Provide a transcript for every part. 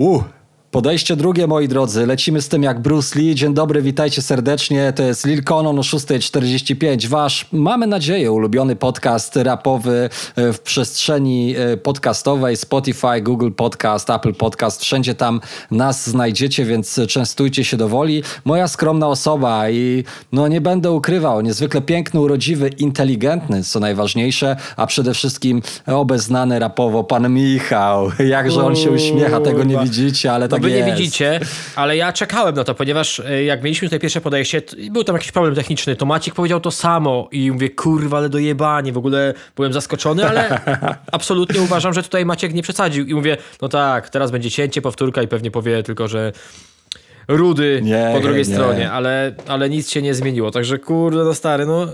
Ooh. Podejście drugie, moi drodzy. Lecimy z tym jak Bruce Lee. Dzień dobry, witajcie serdecznie. To jest Lil Conon o 6.45. Wasz, mamy nadzieję, ulubiony podcast rapowy e, w przestrzeni e, podcastowej. Spotify, Google Podcast, Apple Podcast. Wszędzie tam nas znajdziecie, więc częstujcie się do woli. Moja skromna osoba i no nie będę ukrywał, niezwykle piękny, urodziwy, inteligentny, co najważniejsze, a przede wszystkim obeznany rapowo pan Michał. Jakże on się uśmiecha, tego nie widzicie, ale tak wy jest. nie widzicie, ale ja czekałem na to, ponieważ e, jak mieliśmy tutaj pierwsze podejście, był tam jakiś problem techniczny, to Maciek powiedział to samo i mówię, kurwa, ale dojebanie, w ogóle byłem zaskoczony, ale absolutnie uważam, że tutaj Maciek nie przesadził i mówię, no tak, teraz będzie cięcie, powtórka i pewnie powie tylko, że rudy Nie, po drugiej nie. stronie, ale, ale nic się nie zmieniło, także kurde, no stary, no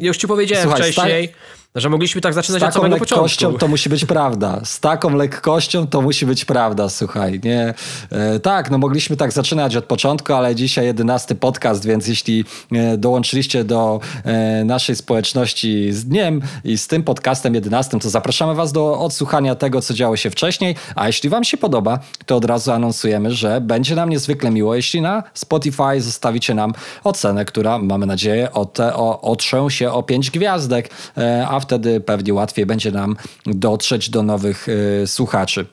już ci powiedziałem Słuchaj, wcześniej, że mogliśmy tak Z zaczynać od taką samego lekkością początku. to musi być prawda. Z taką lekkością to musi być prawda, słuchaj. Nie, e, tak, no mogliśmy tak zaczynać od początku, ale dzisiaj jedenasty podcast, więc jeśli e, dołączyliście do e, naszej społeczności z dniem i z tym podcastem jedenastym, to zapraszamy was do odsłuchania tego, co działo się wcześniej, a jeśli wam się podoba, to od razu anonsujemy, że będzie nam niezwykle miło, jeśli na Spotify zostawicie nam ocenę, która, mamy nadzieję, o, otrze się o pięć gwiazdek, e, a wtedy pewnie łatwiej będzie nam dotrzeć do nowych e, słuchaczy.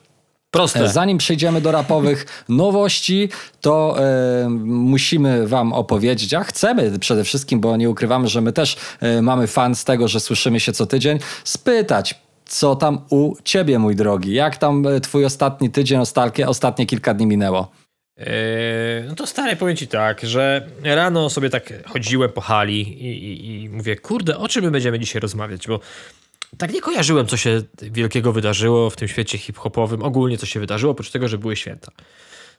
Proste. Zanim przejdziemy do rapowych nowości, to e, musimy Wam opowiedzieć, a chcemy przede wszystkim, bo nie ukrywamy, że my też e, mamy fan z tego, że słyszymy się co tydzień, spytać. Co tam u ciebie, mój drogi? Jak tam e, twój ostatni tydzień, ostatnie, ostatnie kilka dni minęło? Eee, No to stary, powiem ci tak, że rano sobie tak chodziłem po hali i, i, i mówię, kurde, o czym my będziemy dzisiaj rozmawiać, bo tak nie kojarzyłem, co się wielkiego wydarzyło w tym świecie hip-hopowym, ogólnie co się wydarzyło, oprócz tego, że były święta.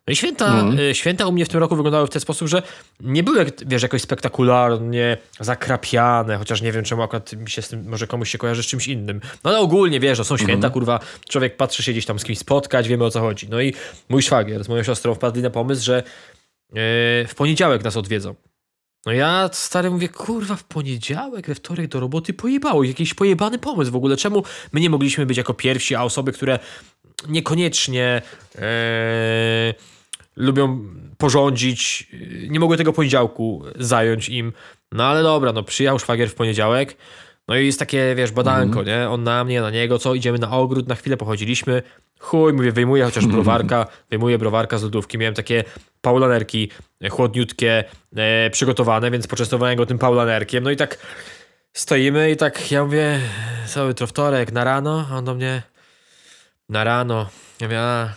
No i święta, e, święta u mnie w tym roku wyglądały w ten sposób, że nie były, wiesz, jakoś spektakularnie zakrapiane, chociaż nie wiem, czemu akurat mi się z tym, może komuś się kojarzy z czymś innym. No ale ogólnie, wiesz, no są święta, kurwa, człowiek patrzy się gdzieś tam z kimś spotkać, wiemy o co chodzi. No i mój szwagier z moją siostrą wpadli na pomysł, że e, w poniedziałek nas odwiedzą. No ja stary mówię, kurwa, w poniedziałek, we wtorek do roboty pojebało. Jakiś pojebany pomysł w ogóle. Czemu my nie mogliśmy być jako pierwsi, a osoby, które niekoniecznie e, lubią porządzić, nie mogły tego poniedziałku zająć im. No ale dobra, no przyjechał szwagier w poniedziałek, no i jest takie, wiesz, badanko, nie? On na mnie, na niego, co? Idziemy na ogród, na chwilę pochodziliśmy. Chuj, mówię, wyjmuję chociaż browarka, wyjmuję browarka z lodówki. Miałem takie paulanerki e, chłodniutkie, e, przygotowane, więc poczęstowałem go tym paulanerkiem. No i tak stoimy i tak ja mówię, cały to wtorek, na rano, a on do mnie, na rano. Ja mówię, a.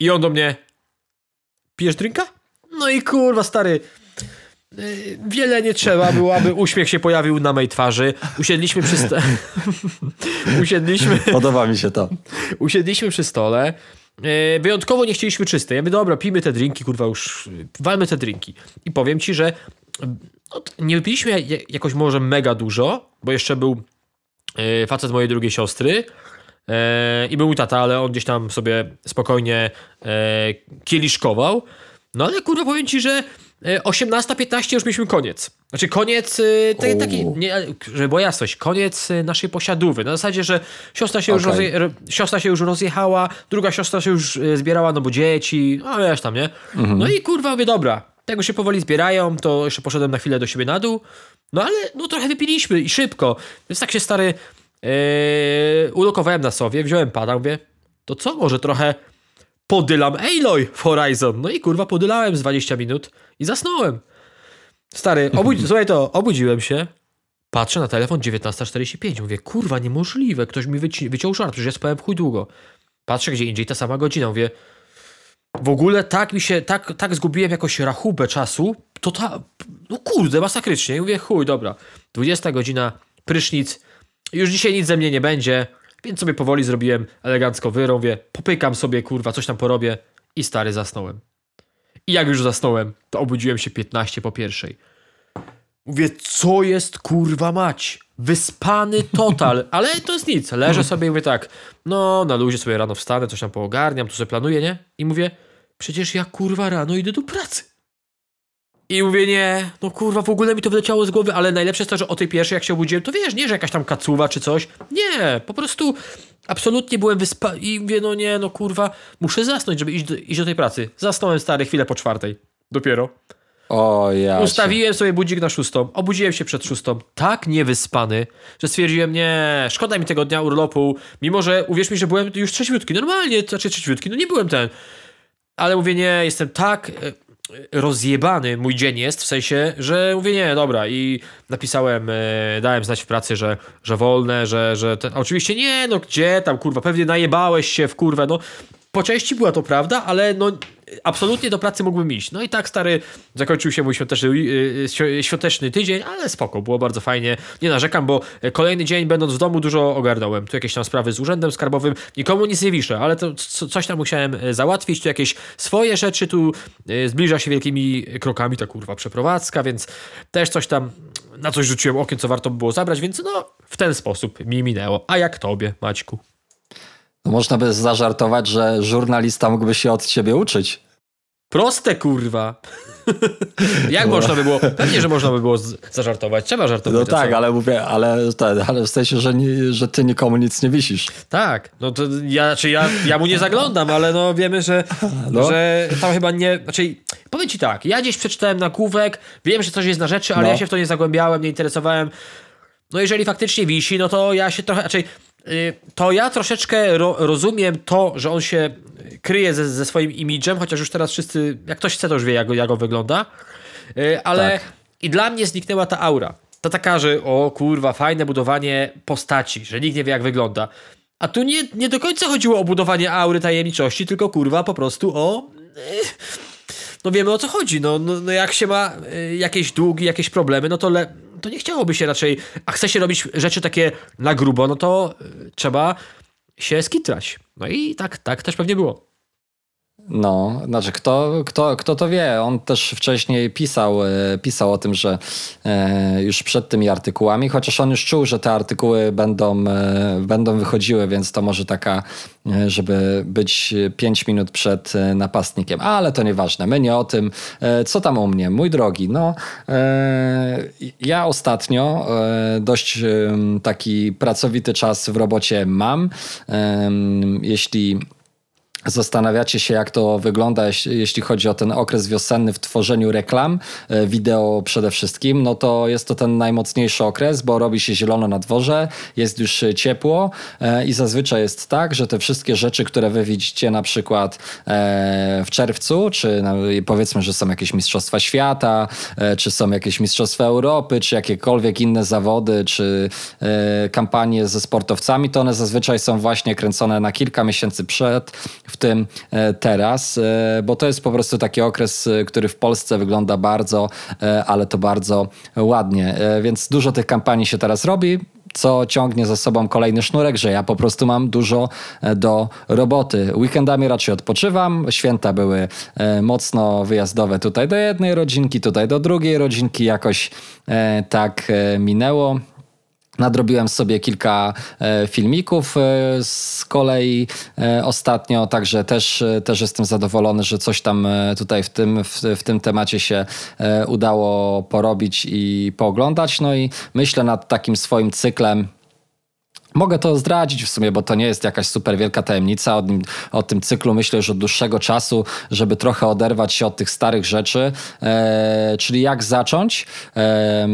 I on do mnie, pijesz drinka? No i kurwa, stary, y, wiele nie trzeba było, aby uśmiech się pojawił na mej twarzy. Usiedliśmy przy sto... Usiedliśmy... Podoba mi się to. Usiedliśmy przy stole. E, wyjątkowo nie chcieliśmy czyste. Ja mówię, dobra, pijmy te drinki, kurwa, już y, walmy te drinki. I powiem ci, że y, no, nie wypiliśmy ja- jakoś może mega dużo, bo jeszcze był e, facet mojej drugiej siostry i był mój tata, ale on gdzieś tam sobie spokojnie e, kieliszkował. No ale kurwa, powiem ci, że e, 18.15 już mieliśmy koniec. Znaczy koniec, e, te, taki, nie, żeby była jasność, koniec e, naszej posiadówy. Na zasadzie, że siostra się, już, Okej. rozje, ro- siostra się już rozjechała, druga siostra się już e, zbierała, no bo dzieci, no wiesz tam, nie? No i kurwa, mówię, dobra, tego się powoli zbierają, to jeszcze poszedłem na chwilę do siebie na dół, no ale no trochę wypiliśmy i szybko. Więc tak się stary e, ulokowałem na sobie, wziąłem pada, mówię, to co, może trochę podylam Aloy w Horizon. No i kurwa, podylałem z 20 minut i zasnąłem. Stary, słuchaj to, obudziłem się, patrzę na telefon 19.45, mówię, kurwa, niemożliwe, ktoś mi wyci- wyciął żart, przecież ja spałem chuj długo. Patrzę gdzie indziej, ta sama godzina, mówię, w ogóle tak mi się, tak, tak zgubiłem jakoś rachubę czasu, to ta, no kurde, masakrycznie. I mówię, chuj, dobra, 20 godzina, prysznic, już dzisiaj nic ze mnie nie będzie, więc sobie powoli zrobiłem elegancko wyrąbię, popykam sobie, kurwa, coś tam porobię i stary zasnąłem. I jak już zasnąłem, to obudziłem się 15 po pierwszej. Mówię, co jest kurwa mać? Wyspany total, ale to jest nic. Leżę sobie i mówię tak, no na luzie sobie rano wstanę, coś tam poogarniam, tu sobie planuję, nie? I mówię, przecież ja kurwa rano idę do pracy. I mówię, nie, no kurwa, w ogóle mi to wyleciało z głowy, ale najlepsze jest to, że o tej pierwszej, jak się obudziłem, to wiesz, nie, że jakaś tam kacuwa czy coś. Nie, po prostu absolutnie byłem wyspa i mówię, no nie, no kurwa, muszę zasnąć, żeby iść do, iść do tej pracy. Zasnąłem stary chwilę po czwartej. Dopiero. O ja. Ustawiłem sobie budzik na szóstą, obudziłem się przed szóstą, tak niewyspany, że stwierdziłem, nie, szkoda mi tego dnia urlopu, mimo że uwierz mi, że byłem już trzeźwiutki, normalnie, znaczy trzeźwiutki, no nie byłem ten. Ale mówię, nie, jestem tak e, rozjebany mój dzień jest, w sensie, że mówię, nie, dobra i napisałem, e, dałem znać w pracy, że, że wolne, że, że ten, oczywiście nie, no gdzie tam, kurwa, pewnie najebałeś się w kurwę, no po części była to prawda, ale no absolutnie do pracy mógłbym iść. No i tak, stary, zakończył się mój świąteczny, yy, świąteczny tydzień, ale spoko, było bardzo fajnie. Nie narzekam, bo kolejny dzień, będąc w domu, dużo ogarnąłem. Tu jakieś tam sprawy z urzędem skarbowym, nikomu nic nie wiszę, ale to coś tam musiałem e, załatwić, tu jakieś swoje rzeczy, tu yy, zbliża się wielkimi krokami ta kurwa przeprowadzka, więc też coś tam na coś rzuciłem okiem, co warto by było zabrać, więc no, w ten sposób mi minęło. A jak tobie, Maćku? No można by zażartować, że żurnalista mógłby się od ciebie uczyć. Proste kurwa. Jak no. można by było? Pewnie, że można by było zażartować. Trzeba żartować. No tak, ale mówię, ale, ale w sensie, że, nie, że ty nikomu nic nie wisisz. Tak, no to ja, czy ja, ja mu nie zaglądam, ale no wiemy, że, no. że tam chyba nie. Znaczy, powiem ci tak, ja gdzieś przeczytałem nagłówek, wiem, że coś jest na rzeczy, ale no. ja się w to nie zagłębiałem, nie interesowałem. No jeżeli faktycznie wisi, no to ja się trochę, raczej Y, to ja troszeczkę ro, rozumiem to, że on się kryje ze, ze, swoim imidżem, chociaż już teraz wszyscy, jak ktoś chce, to już wie, jak, jak on wygląda. Y, ale tak. i dla mnie zniknęła ta aura. To taka, że o kurwa, fajne budowanie postaci, że nikt nie wie, jak wygląda. A tu nie, nie do końca chodziło o budowanie aury tajemniczości, tylko kurwa po prostu o. Y, no wiemy o co chodzi. No, no, no jak się ma jakieś długi, jakieś problemy, no to le to nie chciałoby się raczej, a chce się robić rzeczy takie na grubo, no to y, trzeba się skitrać. No i tak, tak też pewnie było. No, znaczy kto, kto, kto to wie? On też wcześniej pisał, e, pisał o tym, że e, już przed tymi artykułami, chociaż on już czuł, że te artykuły będą, e, będą wychodziły, więc to może taka, żeby być 5 minut przed napastnikiem. Ale to nieważne, my nie o tym. Co tam u mnie? Mój drogi, no ja ostatnio dość taki pracowity czas w robocie mam. Jeśli Zastanawiacie się, jak to wygląda, jeśli chodzi o ten okres wiosenny w tworzeniu reklam, e, wideo przede wszystkim, no to jest to ten najmocniejszy okres, bo robi się zielono na dworze, jest już ciepło e, i zazwyczaj jest tak, że te wszystkie rzeczy, które wy widzicie na przykład e, w czerwcu, czy powiedzmy, że są jakieś Mistrzostwa Świata, czy są jakieś Mistrzostwa Europy, czy jakiekolwiek inne zawody, czy kampanie ze sportowcami, to one zazwyczaj są właśnie kręcone na kilka miesięcy przed w tym e, teraz, e, bo to jest po prostu taki okres, e, który w Polsce wygląda bardzo, ale to bardzo ładnie. Więc dużo tych kampanii się teraz robi co ciągnie za sobą kolejny sznurek, że ja po prostu mam dużo do roboty. Weekendami raczej odpoczywam, święta były mocno wyjazdowe tutaj do jednej rodzinki, tutaj do drugiej rodzinki, jakoś tak minęło. Nadrobiłem sobie kilka e, filmików e, z kolei e, ostatnio, także też, też jestem zadowolony, że coś tam tutaj w tym, w, w tym temacie się udało porobić i pooglądać. No i myślę nad takim swoim cyklem Mogę to zdradzić w sumie, bo to nie jest jakaś super wielka tajemnica. O, o tym cyklu myślę już od dłuższego czasu, żeby trochę oderwać się od tych starych rzeczy. E, czyli jak zacząć, e,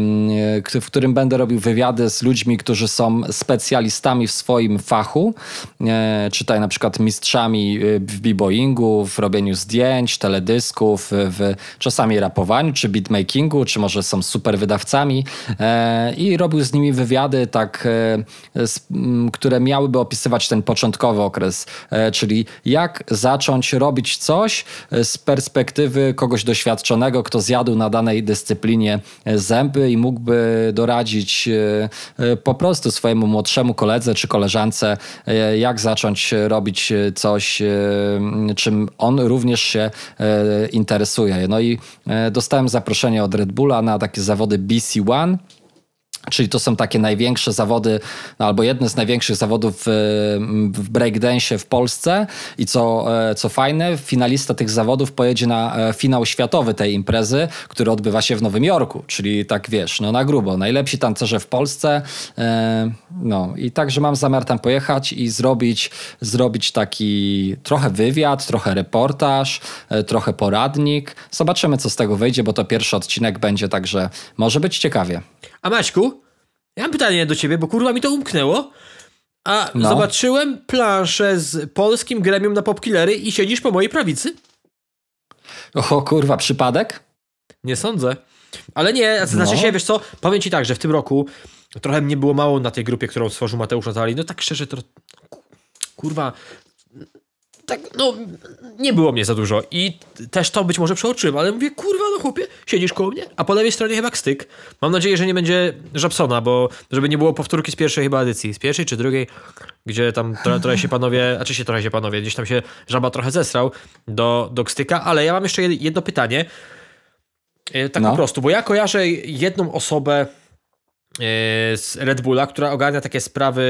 w którym będę robił wywiady z ludźmi, którzy są specjalistami w swoim fachu. E, czytaj na przykład mistrzami e, w b-boyingu, w robieniu zdjęć, teledysków, w czasami rapowaniu, czy beatmakingu, czy może są super wydawcami. E, I robił z nimi wywiady tak e, z które miałyby opisywać ten początkowy okres, e, czyli jak zacząć robić coś e, z perspektywy kogoś doświadczonego, kto zjadł na danej dyscyplinie e, zęby i mógłby doradzić po prostu swojemu młodszemu koledze czy koleżance, jak zacząć robić coś, czym on również się interesuje. No i dostałem zaproszenie od Red Bulla na takie zawody BC One Czyli to są takie największe zawody, no albo jedne z największych zawodów w, w breakdance w Polsce. I co, e, co fajne, finalista tych zawodów pojedzie na e, finał światowy tej imprezy, który odbywa się w Nowym Jorku. Czyli tak wiesz, no na grubo. Najlepsi tancerze w Polsce. E, no i także mam zamiar tam pojechać i zrobić, zrobić taki trochę wywiad, trochę reportaż, trochę poradnik. Zobaczymy, co z tego wyjdzie, bo to pierwszy odcinek będzie, także może być ciekawie. A Maćku, ja mam pytanie do ciebie, bo kurwa mi to umknęło. A no. zobaczyłem planszę z polskim gremium na popkillery i siedzisz po mojej prawicy? O kurwa, przypadek? Nie sądzę. Ale nie, znaczy no. się, wiesz co, powiem ci tak, że w tym roku trochę mnie było mało na tej grupie, którą stworzył Mateusz Natali. No tak szczerze, to kurwa, tak, no, nie było mnie za dużo i też to być może przeoczyłem, ale mówię, kurwa, no chłopie, siedzisz koło mnie, a po lewej stronie chyba styk. Mam nadzieję, że nie będzie Żabsona, bo żeby nie było powtórki z pierwszej chyba edycji, z pierwszej czy drugiej, gdzie tam trochę, trochę się panowie, a czy się trochę się panowie, gdzieś tam się Żaba trochę zesrał do, do styka, ale ja mam jeszcze jedno pytanie, e, tak no. po prostu, bo ja kojarzę jedną osobę, z Red Bulla, która ogarnia takie sprawy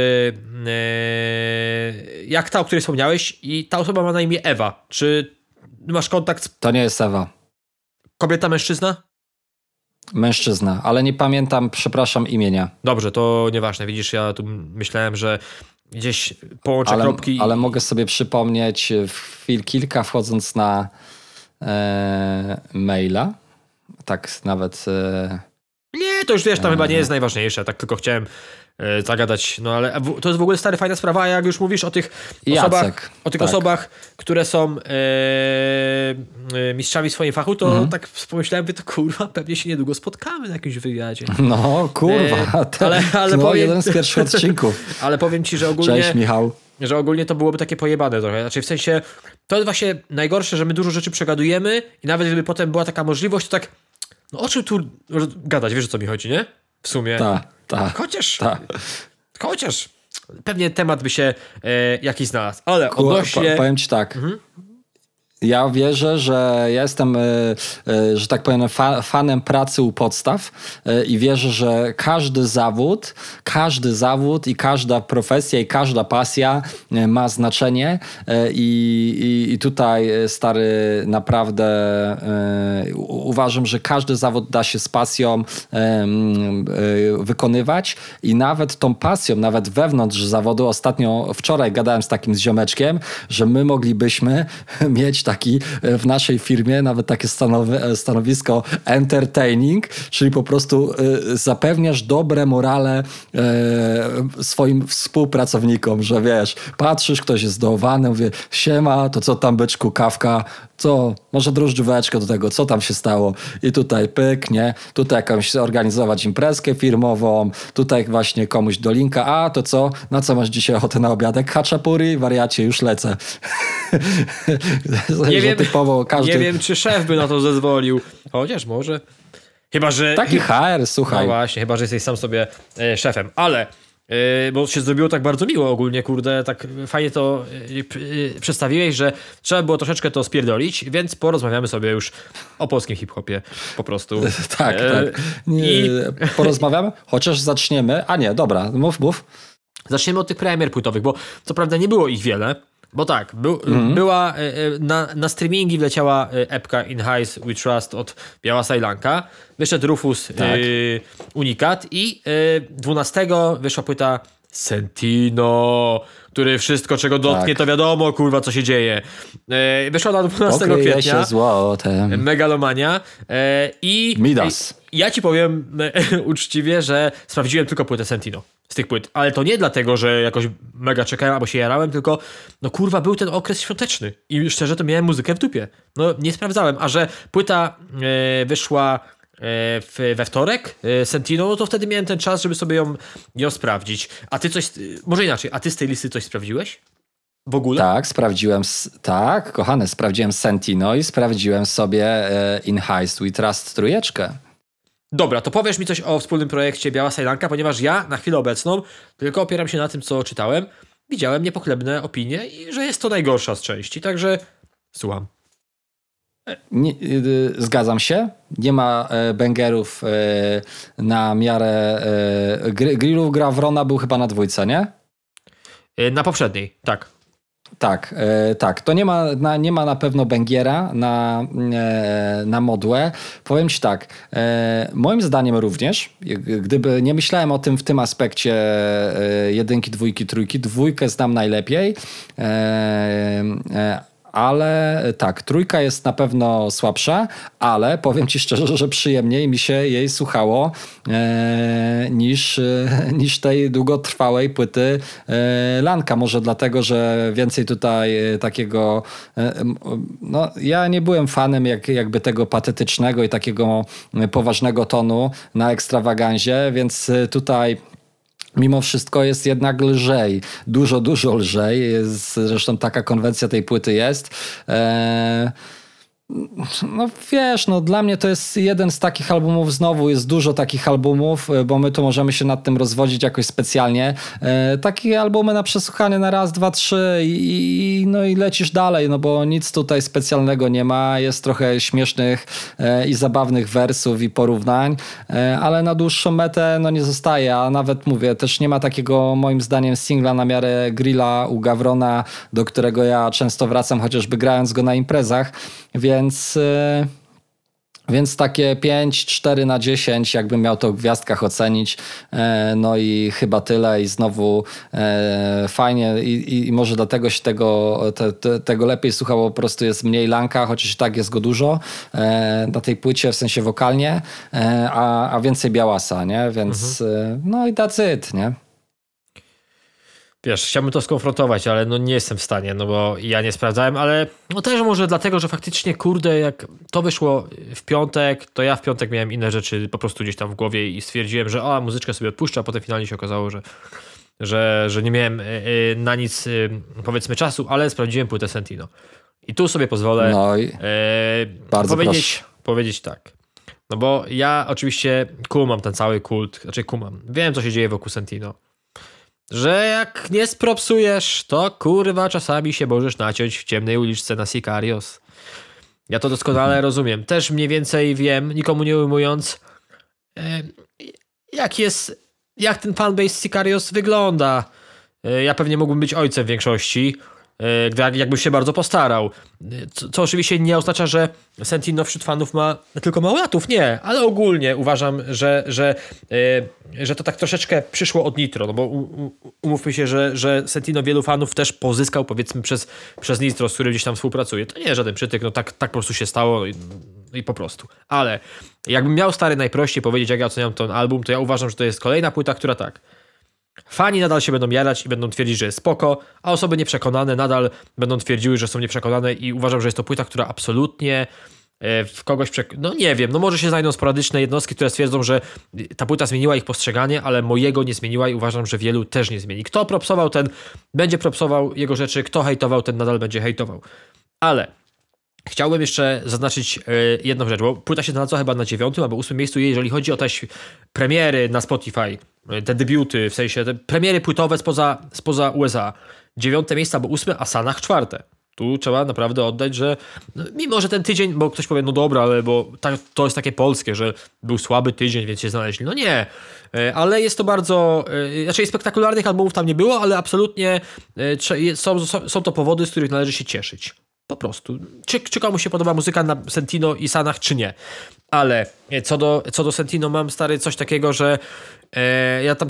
e, jak ta, o której wspomniałeś i ta osoba ma na imię Ewa. Czy masz kontakt z... To nie jest Ewa. Kobieta, mężczyzna? Mężczyzna, ale nie pamiętam, przepraszam, imienia. Dobrze, to nieważne. Widzisz, ja tu myślałem, że gdzieś połączę ale, kropki. Ale mogę sobie przypomnieć w chwil kilka, wchodząc na e, maila. Tak nawet... E, nie, to już wiesz, tam chyba nie jest najważniejsze, tak tylko chciałem e, zagadać, no ale to jest w ogóle stary, fajna sprawa, a jak już mówisz o tych osobach, o tych tak. osobach, które są e, e, mistrzami w swoim fachu, to mhm. tak pomyślałem, to kurwa, pewnie się niedługo spotkamy na jakimś wywiadzie. No, kurwa, e, ale, ale no, powiem, jeden z pierwszych odcinków. ale powiem ci, że ogólnie... Cześć, Michał. Że ogólnie to byłoby takie pojebane trochę. Znaczy w sensie, to jest właśnie najgorsze, że my dużo rzeczy przegadujemy i nawet gdyby potem była taka możliwość, to tak no o czym tu gadać? Wiesz o co mi chodzi, nie? W sumie. Tak, tak. Chociaż. Ta. Chociaż. Pewnie temat by się e, jakiś znalazł. Ale odnośnie... Powiem ci tak. Mhm. Ja wierzę, że ja jestem, e, e, że tak powiem, fanem pracy u podstaw e, i wierzę, że każdy zawód, każdy zawód i każda profesja i każda pasja ma znaczenie i, i, i tutaj stary naprawdę uważam, że każdy zawód da się z pasją wykonywać. I nawet tą pasją, nawet wewnątrz zawodu, ostatnio wczoraj gadałem z takim ziomeczkiem, że my moglibyśmy mieć taki e, w naszej firmie, nawet takie e, stanowisko entertaining, czyli po prostu e, zapewniasz dobre morale swoim współpracownikom, że wiesz, patrzysz, ktoś jest zdołowany, mówię, siema, to co tam byczku, kawka, co, może drożdżóweczkę do tego, co tam się stało i tutaj pyk, nie, tutaj jakąś zorganizować imprezkę firmową, tutaj właśnie komuś do linka, a to co, na co masz dzisiaj ochotę na obiadek? Haczapuri? Wariacie, już lecę. nie, wiem, każdy... nie wiem, czy szef by na to zezwolił, chociaż może. Chyba, że... Taki HR, słuchaj. No właśnie, chyba, że jesteś sam sobie e, szefem, ale bo się zrobiło tak bardzo miło ogólnie, kurde, tak fajnie to yy, yy, przedstawiłeś, że trzeba było troszeczkę to spierdolić, więc porozmawiamy sobie już o polskim hip-hopie po prostu. tak, tak. I... Porozmawiamy? Chociaż zaczniemy, a nie, dobra, mów, mów. Zaczniemy od tych premier płytowych, bo co prawda nie było ich wiele, bo tak, był, mm była na, na streamingi wleciała epka In Highs We Trust od Biała Sajlanka. Wyszedł Rufus tak. y, Unikat i y, 12 wyszła płyta Sentino, który wszystko, czego dotknie, tak. to wiadomo, kurwa, co się dzieje. E, wyszła na 12 Pokryje kwietnia. się złotem. Megalomania. E, I Midas. ja ci powiem uczciwie, że sprawdziłem tylko płytę Sentino z tych płyt. Ale to nie dlatego, że jakoś mega czekałem albo się jarałem, tylko no kurwa, był ten okres świąteczny. I szczerze to miałem muzykę w dupie. No nie sprawdzałem. A że płyta e, wyszła E, w, we wtorek e, Sentino, no to wtedy miałem ten czas, żeby sobie ją, ją sprawdzić. A ty coś, może inaczej, a ty z tej listy coś sprawdziłeś? W ogóle? Tak, sprawdziłem, tak, kochany, sprawdziłem Sentino i sprawdziłem sobie e, In Heist We Trust trójeczkę. Dobra, to powiesz mi coś o wspólnym projekcie Biała Sajlanka, ponieważ ja na chwilę obecną tylko opieram się na tym, co czytałem. Widziałem niepochlebne opinie i że jest to najgorsza z części, także słucham. Nie, y, zgadzam się. Nie ma e, bangerów e, na miarę e, grillów. Gra Wrona był chyba na dwójce, nie? Na poprzedniej, tak. Tak, tak. To nie ma, na, nie ma na pewno Bengiera na, na modłę. Powiem ci tak, moim zdaniem również, gdyby nie myślałem o tym w tym aspekcie jedynki, dwójki, trójki, dwójkę znam najlepiej, ale tak, trójka jest na pewno słabsza, ale powiem ci szczerze, że przyjemniej mi się jej słuchało e, niż, e, niż tej długotrwałej płyty e, Lanka. Może dlatego, że więcej tutaj e, takiego. E, no, ja nie byłem fanem jak, jakby tego patetycznego i takiego e, poważnego tonu na ekstrawaganzie, więc e, tutaj. Mimo wszystko jest jednak lżej. Dużo, dużo lżej. Zresztą taka konwencja tej płyty jest. Eee, no wiesz, no dla mnie to jest jeden z takich albumów, znowu jest dużo takich albumów, e, bo my tu możemy się nad tym rozwodzić jakoś specjalnie. E, takie albumy na przesłuchanie na raz, dwa, trzy i, i, no i lecisz dalej, no bo nic tutaj specjalnego nie ma, jest trochę śmiesznych e, i zabawnych wersów i porównań, e, ale na dłuższą metę no nie zostaje, a nawet mówię, też nie ma takiego moim zdaniem singla na miarę grilla u Gawrona, do którego ja często wracam, chociażby grając go na imprezach, więc... e, więc takie 5, 4 na 10, jakbym miał to w gwiazdkach ocenić. E, No i chyba tyle. I znowu e, fajnie. I, i może dlatego się tego, te, te, tego lepiej słuchało. Po prostu jest mniej lanka, chociaż i tak jest go dużo e, na tej płycie, w sensie wokalnie, a, a więcej białasa, nie? Więc e, no i that's it, nie? Wiesz, chciałbym to skonfrontować, ale no nie jestem w stanie, no bo ja nie sprawdzałem, ale no też może dlatego, że faktycznie, kurde, jak to wyszło w piątek, to ja w piątek miałem inne rzeczy po prostu gdzieś tam w głowie i stwierdziłem, że o, muzyczkę sobie odpuszczę, a potem finalnie się okazało, że, że, że nie miałem y, y, na nic, y, powiedzmy, czasu, ale sprawdziłem płytę Sentino. I tu sobie pozwolę No i e, powiedzieć, powiedzieć tak. No bo ja oczywiście kumam ten cały kult, znaczy kumam. Wiem, co się dzieje wokół Sentino. Że jak nie spropsujesz, to kurwa czasami się możesz naciąć w ciemnej uliczce na Sicarios. Ja to doskonale rozumiem. Też mniej więcej wiem, nikomu nie ujmując, jak jest, jak ten fanbase Sicarios wygląda. E, Ja pewnie mógłbym być ojcem w większości, e, gdy- jak- jakbym się bardzo postarał. E, Co, co oczywiście nie oznacza, że Sentino wśród fanów ma tylko małolatów, nie, ale ogólnie uważam, że, że, e, że to tak troszeczkę przyszło od Nitro, no bo umówmy się, że, że Sentino wielu fanów też pozyskał powiedzmy przez, przez Nitro, z którym gdzieś tam współpracuje. To nie jest żaden przytyk, no tak, tak po prostu się stało i, i po prostu. Ale jakbym miał stary najprościej powiedzieć, jak ja oceniam ten album, to ja uważam, że to jest kolejna płyta, która tak, Fani nadal się będą jarać i będą twierdzić, że jest spoko, a osoby nieprzekonane nadal będą twierdziły, że są nieprzekonane i uważam, że jest to płyta, która absolutnie e, w kogoś przek... No nie wiem, no może się znajdą sporadyczne jednostki, które stwierdzą, że ta płyta zmieniła ich postrzeganie, ale mojego nie zmieniła i uważam, że wielu też nie zmieni. Kto propsował, ten będzie propsował jego rzeczy, kto hejtował, ten nadal będzie hejtował. Ale Chciałbym jeszcze zaznaczyć e, jedną rzecz, bo płyta się znalazła chyba na dziewiątym albo ósmym miejscu, jeżeli chodzi o te premiery na Spotify, e, te debiuty, w sensie te premiery płytowe spoza, spoza USA. Dziewiąte miejsce albo ósme, a Sanach czwarte. Tu trzeba naprawdę oddać, że no, mimo, że ten tydzień, bo ktoś powie, no dobra, ale bo tak, to jest takie polskie, że był słaby tydzień, więc się znaleźli. No nie, E, ale jest to bardzo, e, znaczy spektakularnych albumów tam nie było, ale absolutnie są, są to powody, z których należy się cieszyć. Po prostu. Czy, czy się podoba muzyka na Sentino i Sanach, czy nie. Ale e, co do, co do Sentino mam stary coś takiego, że e, ja tam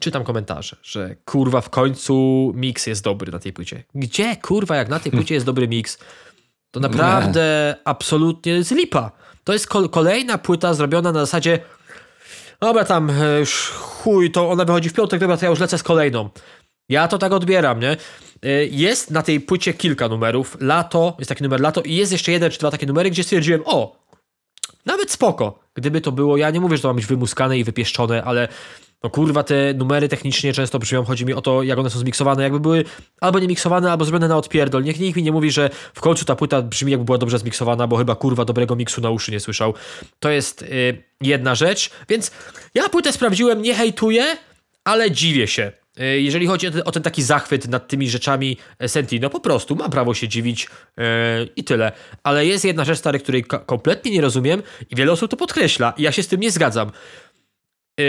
czytam komentarze, że kurwa w końcu miks jest dobry na tej płycie. Gdzie kurwa jak na tej płycie jest dobry miks? To naprawdę absolutnie jest lipa. To jest kol- kolejna płyta zrobiona na zasadzie dobra tam e, już chuj, to ona wychodzi w piątek, dobra to ja już lecę z kolejną. Ja to tak odbieram, nie? Y, Jest na tej płycie kilka numerów. Lato, jest taki numer lato i jest jeszcze jeden czy dwa takie numery, gdzie stwierdziłem, o, nawet spoko. Gdyby to było, ja nie mówię, że to ma być wymuskane i wypieszczone, ale no kurwa, te numery technicznie często brzmią, chodzi mi o to, jak one są zmiksowane, jakby były albo nie miksowane, albo zrobione na odpierdol. Niech nikt mi nie mówi, że w końcu ta płyta brzmi jakby była dobrze zmiksowana, bo chyba kurwa dobrego miksu na uszy nie słyszał. To jest y, jedna rzecz, więc ja płytę sprawdziłem, nie hejtuję, ale dziwię się. E, jeżeli chodzi o ten, taki zachwyt nad tymi rzeczami e, Sentino, po prostu mam prawo się dziwić e, i tyle. Ale jest jedna rzecz, stary, której kompletnie nie rozumiem i wiele osób to podkreśla i ja się z tym nie zgadzam. E,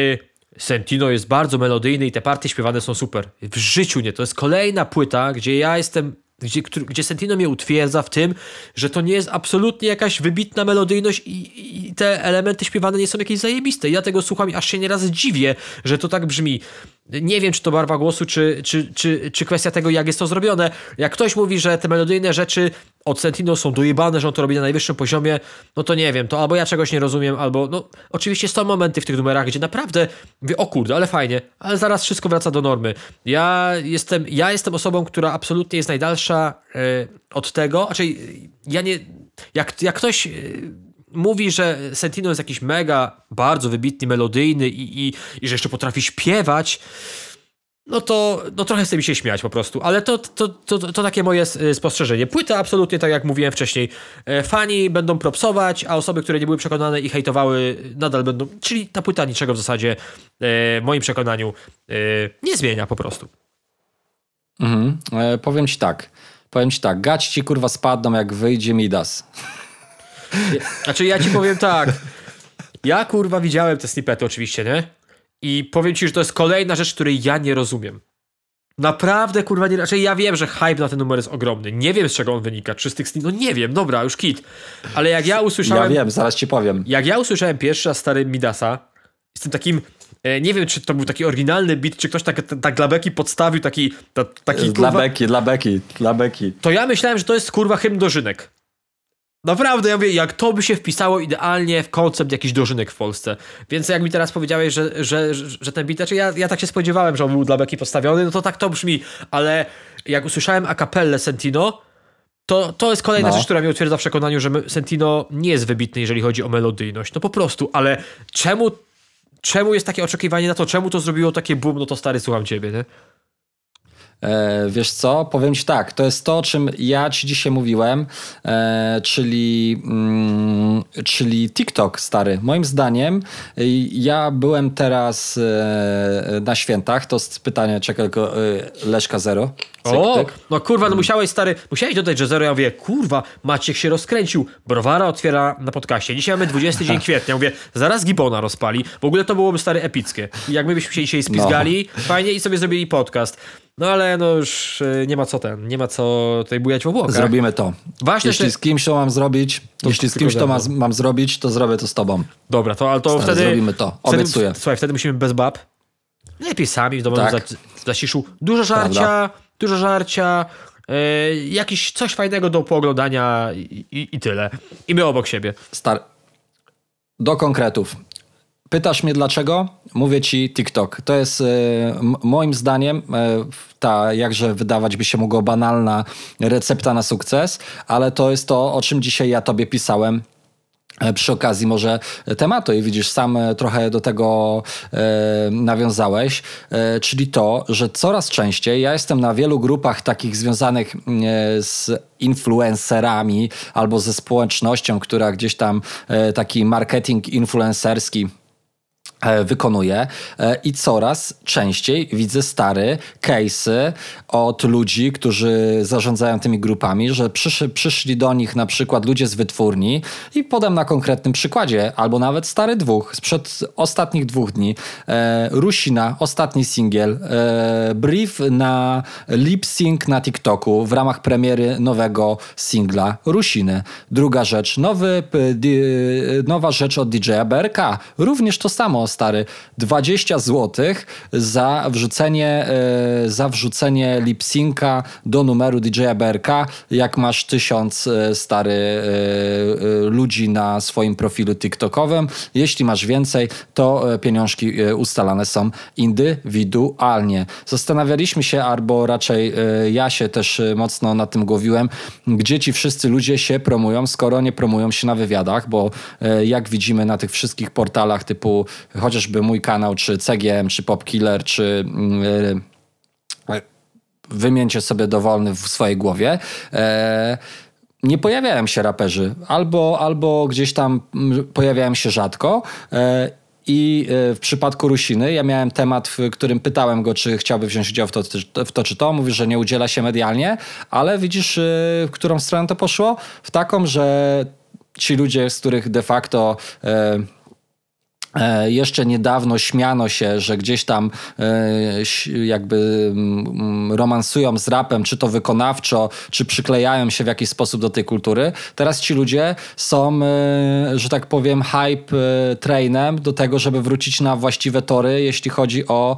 Sentino jest bardzo melodyjny i te partie śpiewane są super. W życiu nie. To jest kolejna płyta, gdzie ja jestem gdzie, gdzie Sentino mnie utwierdza w tym, że to nie jest absolutnie jakaś wybitna melodyjność i, i te elementy śpiewane nie są jakieś zajebiste. Ja tego słucham i aż się nieraz dziwię, że to tak brzmi. Nie wiem, czy to barwa głosu, czy, czy, czy, czy kwestia tego, jak jest to zrobione. Jak ktoś mówi, że te melodyjne rzeczy od Sentino są dojebane, że on to robi na najwyższym poziomie, no to nie wiem, to albo ja czegoś nie rozumiem, albo no oczywiście są momenty w tych numerach, gdzie naprawdę mówię, o kurde, ale fajnie, ale zaraz wszystko wraca do normy. Ja jestem, ja jestem osobą, która absolutnie jest najdalsza e, od tego, znaczy ja nie, jak, jak ktoś e, mówi, że Sentino jest jakiś mega, bardzo wybitny, melodyjny i, i, i że jeszcze potrafi śpiewać, no to no trochę chce mi się śmiać po prostu, ale to, to, to, to takie moje s- spostrzeżenie. Płyta absolutnie, tak jak mówiłem wcześniej, e, fani będą propsować, a osoby, które nie były przekonane i hejtowały, nadal będą, czyli ta płyta niczego w zasadzie e, w moim przekonaniu e, nie zmienia po prostu. Mhm. E, powiem ci tak. Powiem ci tak, gać ci kurwa spadną jak wyjdzie Midas. Znaczy ja ci powiem tak, ja kurwa widziałem te snippety oczywiście, nie? I powiem ci, że to jest kolejna rzecz, której ja nie rozumiem. Naprawdę, kurwa, nie. Znaczy, ja wiem, że hype na ten numer jest ogromny. Nie wiem, z czego on wynika. Czy z tych No nie wiem, dobra, już kit. Ale jak ja Ja usłyszałem. wiem, zaraz ci powiem. Jak ja usłyszałem pierwszy raz stary Midasa, z tym takim. E, nie wiem, czy to był taki oryginalny beat, czy ktoś tak, tak dla beki podstawił taki. Ta, taki Dla kurwa, beki, dla beki, dla beki. to ja myślałem, że to jest kurwa hymn dożynek. Naprawdę, ja mówię, jak to by się wpisało idealnie w koncept jakiś dożynek w Polsce. Więc jak mi teraz powiedziałeś, że, że, że, że ten beat, znaczy ja, ja tak się spodziewałem, że on był dla beki postawiony, no to tak to brzmi. Ale jak usłyszałem a cappelle Sentino, to, to jest kolejna No. rzecz, która mnie utwierdza w przekonaniu, że Sentino nie jest wybitny, jeżeli chodzi o melodyjność. No po prostu, ale czemu, czemu jest takie oczekiwanie na to, czemu to zrobiło takie boom, no to stary, słucham ciebie, nie? E, wiesz co, powiem ci tak, to jest to, o czym ja ci dzisiaj mówiłem, e, czyli, mm, czyli TikTok stary. Moim zdaniem, y, ja byłem teraz e, na świętach, to jest pytanie, czekaj, tylko, e, Leszka Zero. Cyk, O, tyk. no kurwa, no musiałeś stary, musiałeś dodać, że zero. Ja mówię, kurwa, Maciek się rozkręcił. Browara otwiera na podcaście. Dzisiaj mamy 20 dzień kwietnia. Mówię, zaraz Gibona rozpali. W ogóle to byłoby stary epickie. I jak my byśmy się dzisiaj spizgali, fajnie i sobie zrobili podcast. No ale no już y, nie ma co ten, nie ma co tutaj bujać w obłokach. Zrobimy to. Ważne, Jeśli z kimś to mam zrobić, jeśli z kimś to ma, mam zrobić, to zrobię to z tobą. Dobra, to ale to Stary, wtedy... zrobimy to. Wtedy, Obiecuję. Słuchaj, wtedy musimy bez bab. Lepiej sami w domu Tak. zaciszu. Dużo żarcia, Prawda. dużo żarcia, e, jakiś coś fajnego do pooglądania i, i, i tyle. I my obok siebie. Star... Do konkretów. Pytasz mnie dlaczego? Mówię ci TikTok. To jest m- moim zdaniem e, ta jakże wydawać by się mogło banalna recepta na sukces, ale to jest to, o czym dzisiaj ja tobie pisałem. e, Przy okazji może tematu i widzisz, sam trochę do tego e, nawiązałeś, e, czyli to, że coraz częściej ja jestem na wielu grupach takich związanych e, z influencerami albo ze społecznością, która gdzieś tam taki marketing influencerski e, wykonuje. E, i coraz częściej widzę stare case'y od ludzi, którzy zarządzają tymi grupami, że przysz, przyszli do nich na przykład ludzie z wytwórni i podam na konkretnym przykładzie, albo nawet stary dwóch, sprzed ostatnich dwóch dni, e, Rusina, ostatni singiel, e, brief na lip sync na TikToku w ramach premiery nowego singla Rusiny. Druga rzecz, nowy, nowa rzecz od DJ-a BRK, również to samo, stary, 20 zł za wrzucenie, e, za wrzucenie lip-synca do numeru DJ-a BRK, jak masz tysiąc e, stary e, ludzi na swoim profilu TikTokowym. Jeśli masz więcej, to pieniążki ustalane są indywidualnie. Zastanawialiśmy się, albo raczej ja się też mocno na tym głowiłem, gdzie ci wszyscy ludzie się promują, skoro nie promują się na wywiadach, bo jak widzimy na tych wszystkich portalach typu chociażby mój kanał, czy CGM, czy Popkiller, czy mm, e, wymieńcie sobie dowolny w swojej głowie. E, nie pojawiają się raperzy, albo, albo gdzieś tam mm, pojawiają się rzadko. E, I w przypadku Rusiny, ja miałem temat, w którym pytałem go, czy chciałby wziąć udział w to, w to czy to. Mówi, że nie udziela się medialnie, ale widzisz, w którą stronę to poszło? W taką, że ci ludzie, z których de facto E, jeszcze niedawno śmiano się, że gdzieś tam e, jakby mm, romansują z rapem, czy to wykonawczo, czy przyklejają się w jakiś sposób do tej kultury. Teraz ci ludzie są, e, że tak powiem, hype trainem do tego, żeby wrócić na właściwe tory, jeśli chodzi o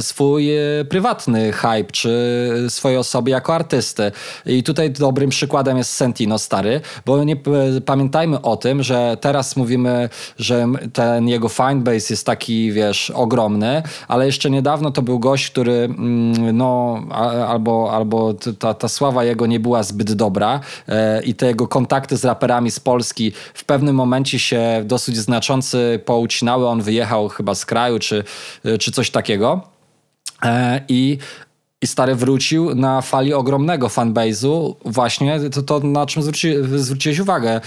swój prywatny hype, czy swoje osoby jako artysty. I tutaj dobrym przykładem jest Sentino stary, bo nie pamiętajmy o tym, że teraz mówimy, że ten jego fanbase jest taki, wiesz, ogromny, ale jeszcze niedawno to był gość, który mm, no, albo, albo ta, ta sława jego nie była zbyt dobra e, i te jego kontakty z raperami z Polski w pewnym momencie się dosyć znaczący poucinały. On wyjechał chyba z kraju, czy, czy coś takiego. E, I i stary wrócił na fali ogromnego fanbase'u właśnie to, to na czym zwróci, zwróciłeś uwagę. E,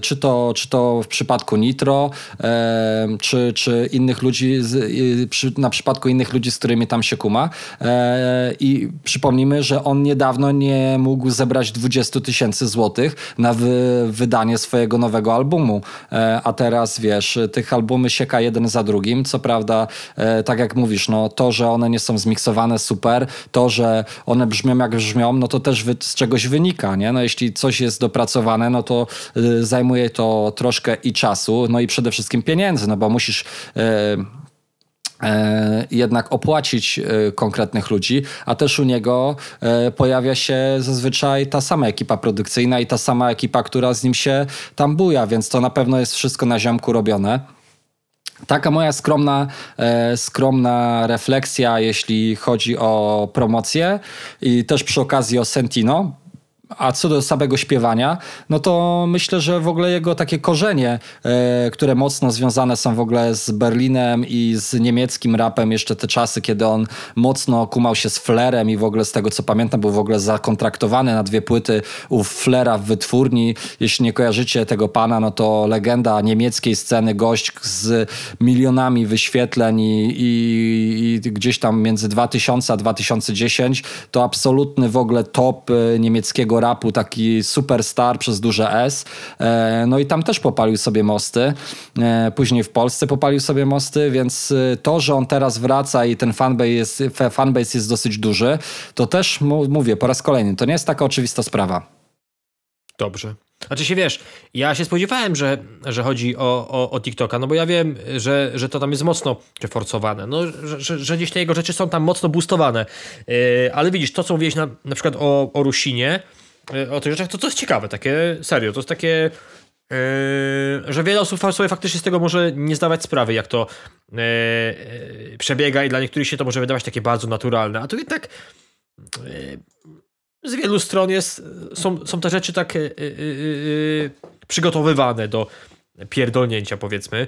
czy, to, czy to w przypadku Nitro, e, czy, czy innych ludzi, z, przy, na przypadku innych ludzi, z którymi tam się kuma. E, I przypomnijmy, że on niedawno nie mógł zebrać 20 tysięcy złotych na wy, wydanie swojego nowego albumu. E, a teraz wiesz, tych albumy sieka jeden za drugim. Co prawda, e, tak jak mówisz, no, to, że one nie są zmiksowane super super. To, że one brzmią jak brzmią, no to też z czegoś wynika, nie? No jeśli coś jest dopracowane, no to y, zajmuje to troszkę i czasu, no i przede wszystkim pieniędzy, no bo musisz... Y, y, jednak opłacić konkretnych ludzi, a też u niego pojawia się zazwyczaj ta sama ekipa produkcyjna i ta sama ekipa, która z nim się tam buja, więc to na pewno jest wszystko na ziomku robione. Taka moja skromna, e, skromna refleksja, jeśli chodzi o promocję i też przy okazji o Sentino, a co do samego śpiewania, no to myślę, że w ogóle jego takie korzenie, e, które mocno związane są w ogóle z Berlinem i z niemieckim rapem, jeszcze te czasy, kiedy on mocno kumał się z Flerem i w ogóle z tego co pamiętam, był w ogóle zakontraktowany na dwie płyty u Flera w wytwórni. Jeśli nie kojarzycie tego pana, no to legenda niemieckiej sceny, gość z milionami wyświetleń i, i, i gdzieś tam między 2000 a 2010 to absolutny w ogóle top e, niemieckiego rapu, taki superstar przez duże S. E, no i tam też popalił sobie mosty. E, później w Polsce popalił sobie mosty, więc e, to, że on teraz wraca i ten fanbase jest, fanbase jest dosyć duży, to też mówię po raz kolejny, to nie jest taka oczywista sprawa. Dobrze. Znaczy się wiesz, ja się spodziewałem, że, że chodzi o, o, o TikToka, no bo ja wiem, że, że to tam jest mocno forsowane, no, że, że, gdzieś te jego rzeczy są tam mocno boostowane. Yy, ale widzisz, to co mówiłeś na, na przykład o, o Rusinie, o tych rzeczach, to to jest ciekawe, takie serio, to jest takie Yy, że wiele osób sobie faktycznie z tego może nie zdawać sprawy, jak to yy, przebiega i dla niektórych się to może wydawać takie bardzo naturalne, a tu jednak z wielu stron jest, są, są te rzeczy tak przygotowywane do pierdolnięcia, powiedzmy.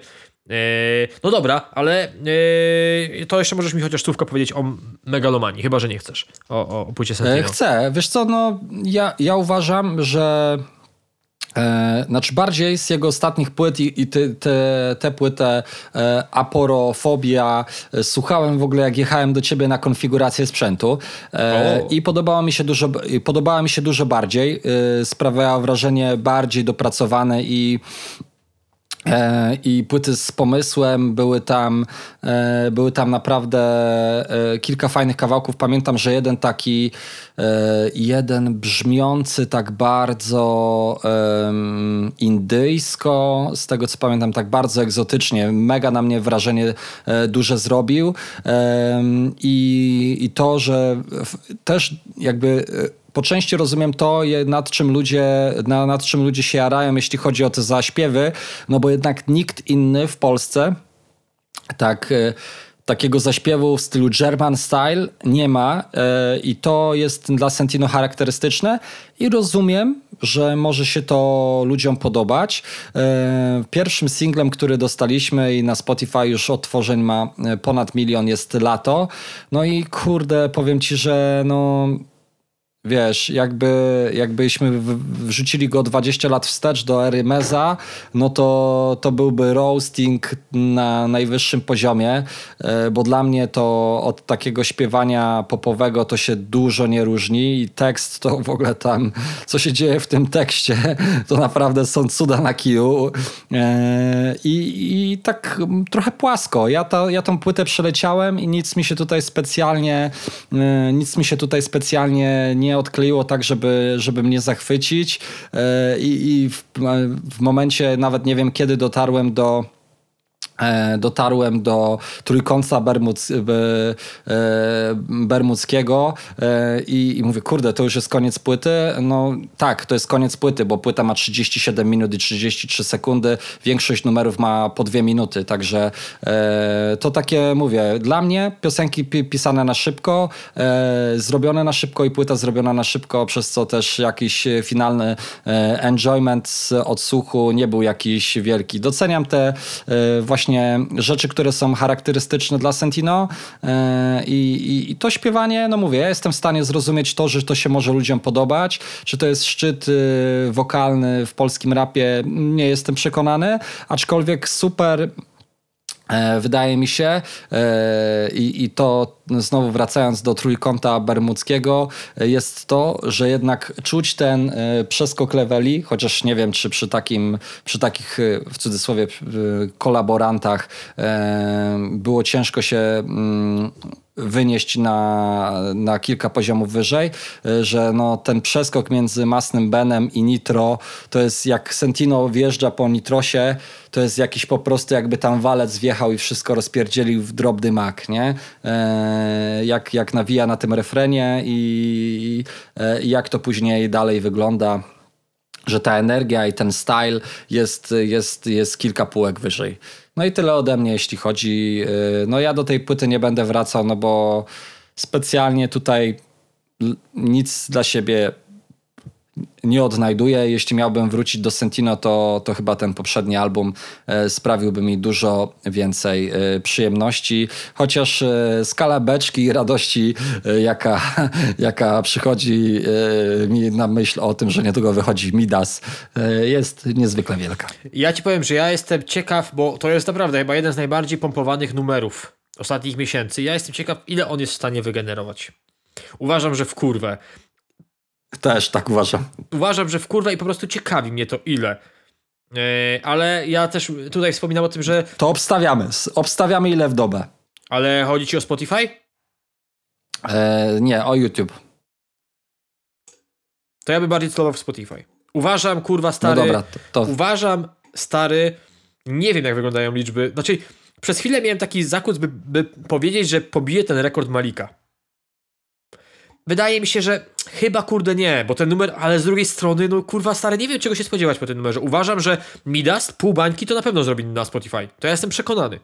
No dobra, ale to jeszcze możesz mi chociaż słówko powiedzieć o megalomanii, chyba, że nie chcesz, o, o płycie e, Sentino. Chcę, wiesz co, no ja, ja uważam, że E, znaczy bardziej z jego ostatnich płyt i, i te, te, te płytę e, Aporofobia e, słuchałem w ogóle jak jechałem do ciebie na konfigurację sprzętu e, i podobała mi się dużo, podobała mi się dużo bardziej. E, sprawiała wrażenie bardziej dopracowane i E, I płyty z pomysłem były tam, e, były tam naprawdę e, kilka fajnych kawałków. Pamiętam, że jeden taki, jeden brzmiący tak bardzo indyjsko, z tego co pamiętam, tak bardzo egzotycznie, mega na mnie wrażenie duże zrobił. I, i to, że też jakby po części rozumiem to, nad czym ludzie, nad czym ludzie się jarają, jeśli chodzi o te zaśpiewy, no bo jednak nikt inny w Polsce tak e, takiego zaśpiewu w stylu German style nie ma e, i to jest dla Sentino charakterystyczne i rozumiem, że może się to ludziom podobać. E, pierwszym singlem, który dostaliśmy i na Spotify już odtworzeń ma ponad milion jest Lato. No i kurde, powiem ci, że no wiesz, jakby, jakbyśmy wrzucili go 20 lat wstecz do ery Meza, no to, to byłby roasting na najwyższym poziomie, e, bo dla mnie to od takiego śpiewania popowego to się dużo nie różni i tekst to w ogóle tam, co się dzieje w tym tekście, to naprawdę są cuda na kiju e, i, i tak trochę płasko. Ja, to, ja tą płytę przeleciałem i nic mi się tutaj specjalnie e, nic mi się tutaj specjalnie nie odkleiło tak, żeby, żeby mnie zachwycić. E, i, i w, w momencie nawet nie wiem kiedy dotarłem do dotarłem do trójkąta Bermuc, e, bermudzkiego e, i, i, mówię, kurde, to już jest koniec płyty. No tak, to jest koniec płyty, bo płyta ma 37 minut i 33 sekundy. Większość numerów ma po dwie minuty, także to takie, mówię, dla mnie piosenki pisane na szybko, zrobione na szybko i płyta zrobiona na szybko, przez co też jakiś finalny enjoyment z odsłuchu nie był jakiś wielki. Doceniam te właśnie rzeczy, które są charakterystyczne dla Sentino e, i, i, i, to śpiewanie, no mówię, ja jestem w stanie zrozumieć to, że to się może ludziom podobać, czy to jest szczyt y, wokalny w polskim rapie, nie jestem przekonany, aczkolwiek super E, wydaje mi się, e, i, i to znowu wracając do trójkąta bermudzkiego, e, jest to, że jednak czuć ten przeskok leveli, chociaż nie wiem, czy przy takim, przy takich w cudzysłowie kolaborantach było ciężko się mm, wynieść na, na kilka poziomów wyżej, że no, ten przeskok między Masnym Benem i Nitro to jest jak Sentino wjeżdża po Nitrosie, to jest jakiś po prostu jakby tam walec wjechał i wszystko rozpierdzielił w drobny mak, nie? E, jak, jak nawija na tym refrenie i, e, i jak to później dalej wygląda że ta energia i ten style jest, jest, jest kilka półek wyżej. No i tyle ode mnie, jeśli chodzi. Y, no ja do tej płyty nie będę wracał, no bo specjalnie tutaj nic dla siebie nie odnajduję. Jeśli miałbym wrócić do Sentino, to, to chyba ten poprzedni album e, sprawiłby mi dużo więcej e, przyjemności. Chociaż e, skala beczki i radości, jaka, jaka przychodzi mi na myśl o tym, że niedługo wychodzi Midas, jest niezwykle wielka. Ja ci powiem, że ja jestem ciekaw, bo to jest naprawdę chyba jeden z najbardziej pompowanych numerów ostatnich miesięcy. Ja jestem ciekaw, ile on jest w stanie wygenerować. Uważam, że w kurwę. Też tak uważam. Uważam, że w kurwa i po prostu ciekawi mnie to ile. Yy, ale ja też tutaj wspominam o tym, że. To obstawiamy. Obstawiamy ile w dobę. Ale chodzi ci o Spotify? E, nie, o YouTube. To ja bym bardziej celował w Spotify. Uważam, kurwa, stary. No dobra, to, to... Uważam, stary. Nie wiem, jak wyglądają liczby. Znaczy, przez chwilę miałem taki zakuc, by, by powiedzieć, że pobije ten rekord Malika. Wydaje mi się, że chyba kurde nie, bo ten numer, ale z drugiej strony, no kurwa stary, nie wiem czego się spodziewać po tym numerze. Uważam, że Midas, pół bańki to na pewno zrobi na Spotify. To ja jestem przekonany.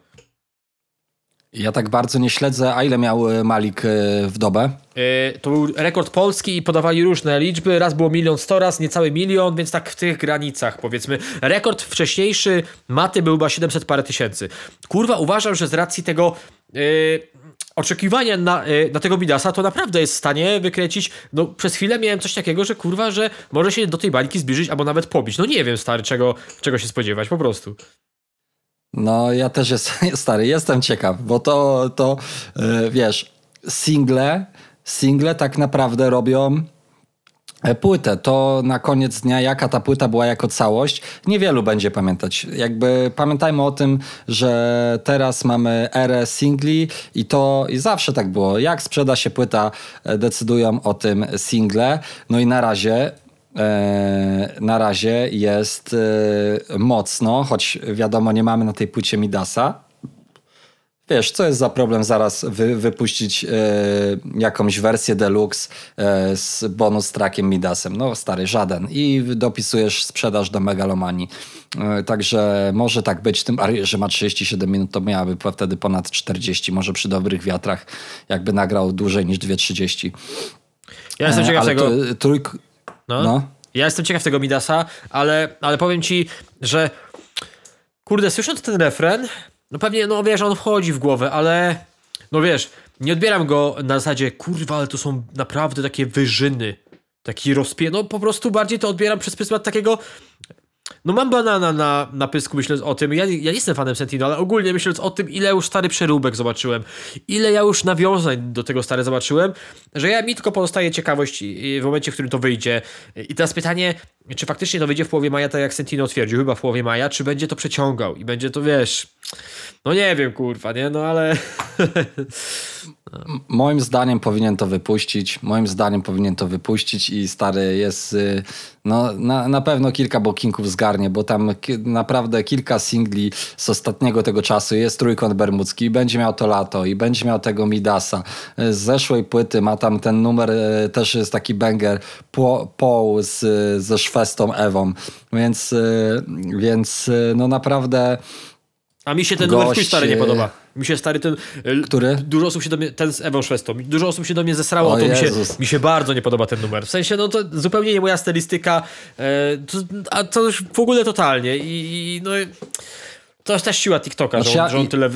Ja tak bardzo nie śledzę, a ile miał e, Malik e, w dobę? Yy, to był rekord polski i podawali różne liczby. Raz było milion sto, raz niecały milion, więc tak w tych granicach powiedzmy. Rekord wcześniejszy Maty był chyba 700 parę tysięcy. Kurwa, uważam, że z racji tego... Yy, oczekiwania na, y, na tego Midasa, to naprawdę jest w stanie wykręcić. No, przez chwilę miałem coś takiego, że kurwa, że może się do tej bańki zbliżyć albo nawet pobić. No nie wiem, stary, czego, czego się spodziewać, po prostu. No, ja też jestem, stary, jestem ciekaw, bo to, to yy, wiesz, single, single tak naprawdę robią E, płytę, to na koniec dnia jaka ta płyta była jako całość, niewielu będzie pamiętać. Jakby pamiętajmy o tym, że teraz mamy erę singli i to i zawsze tak było. Jak sprzeda się płyta, e, decydują o tym single. No i na razie e, na razie jest mocno, choć wiadomo, nie mamy na tej płycie Midasa, Wiesz, co jest za problem zaraz wy, wypuścić e, jakąś wersję deluxe e, z bonus trackiem Midasem? No stary, żaden. I dopisujesz sprzedaż do megalomanii. E, także może tak być, tym że ma 37 minut, to miałaby wtedy ponad 40, może przy dobrych wiatrach, jakby nagrał dłużej niż 2.30. Ja jestem ciekaw tego... Trójk... No. no. Ja jestem ciekaw tego Midasa, ale, ale powiem ci, że kurde, słysząc ten refren, no pewnie, no wiesz, on wchodzi w głowę, ale no wiesz, nie odbieram go na zasadzie, kurwa, ale to są naprawdę takie wyżyny. Taki rozpie... No po prostu bardziej to odbieram przez pryzmat takiego... No mam banana na, na pysku myśląc o tym. Ja, ja nie jestem fanem Sentino, ale ogólnie myśląc o tym, ile już stary przeróbek zobaczyłem, ile ja już nawiązań do tego stary zobaczyłem, że ja mi tylko pozostaje ciekawość w momencie, w którym to wyjdzie. I teraz pytanie, czy faktycznie to wyjdzie w połowie maja, tak jak Sentino twierdził, chyba w połowie maja, czy będzie to przeciągał i będzie to, wiesz... No nie wiem, kurwa, nie? No ale... Moim zdaniem powinien to wypuścić. Moim zdaniem powinien to wypuścić i stary jest. y, No, na, na pewno kilka bookingów zgarnie, bo tam naprawdę kilka singli z ostatniego tego czasu jest trójkąt bermudzki i będzie miał to lato i będzie miał tego Midasa. Y, Z zeszłej płyty ma tam ten numer, y, też jest taki banger, Po- Paul z, ze Szwestą Ewą. Więc, y, więc y, no naprawdę. A mi się ten numer Gość, stary nie e, podoba. Mi się stary ten... Który? Dużo osób się do mnie... Ten z Ewą Szwestą. Dużo osób się do mnie zesrało, O to mi się, mi się bardzo nie podoba ten numer. W sensie, no to zupełnie nie moja stylistyka, e, to, a to już w ogóle totalnie i, i no... To jest też siła TikToka, Znaczy ja, że on tyle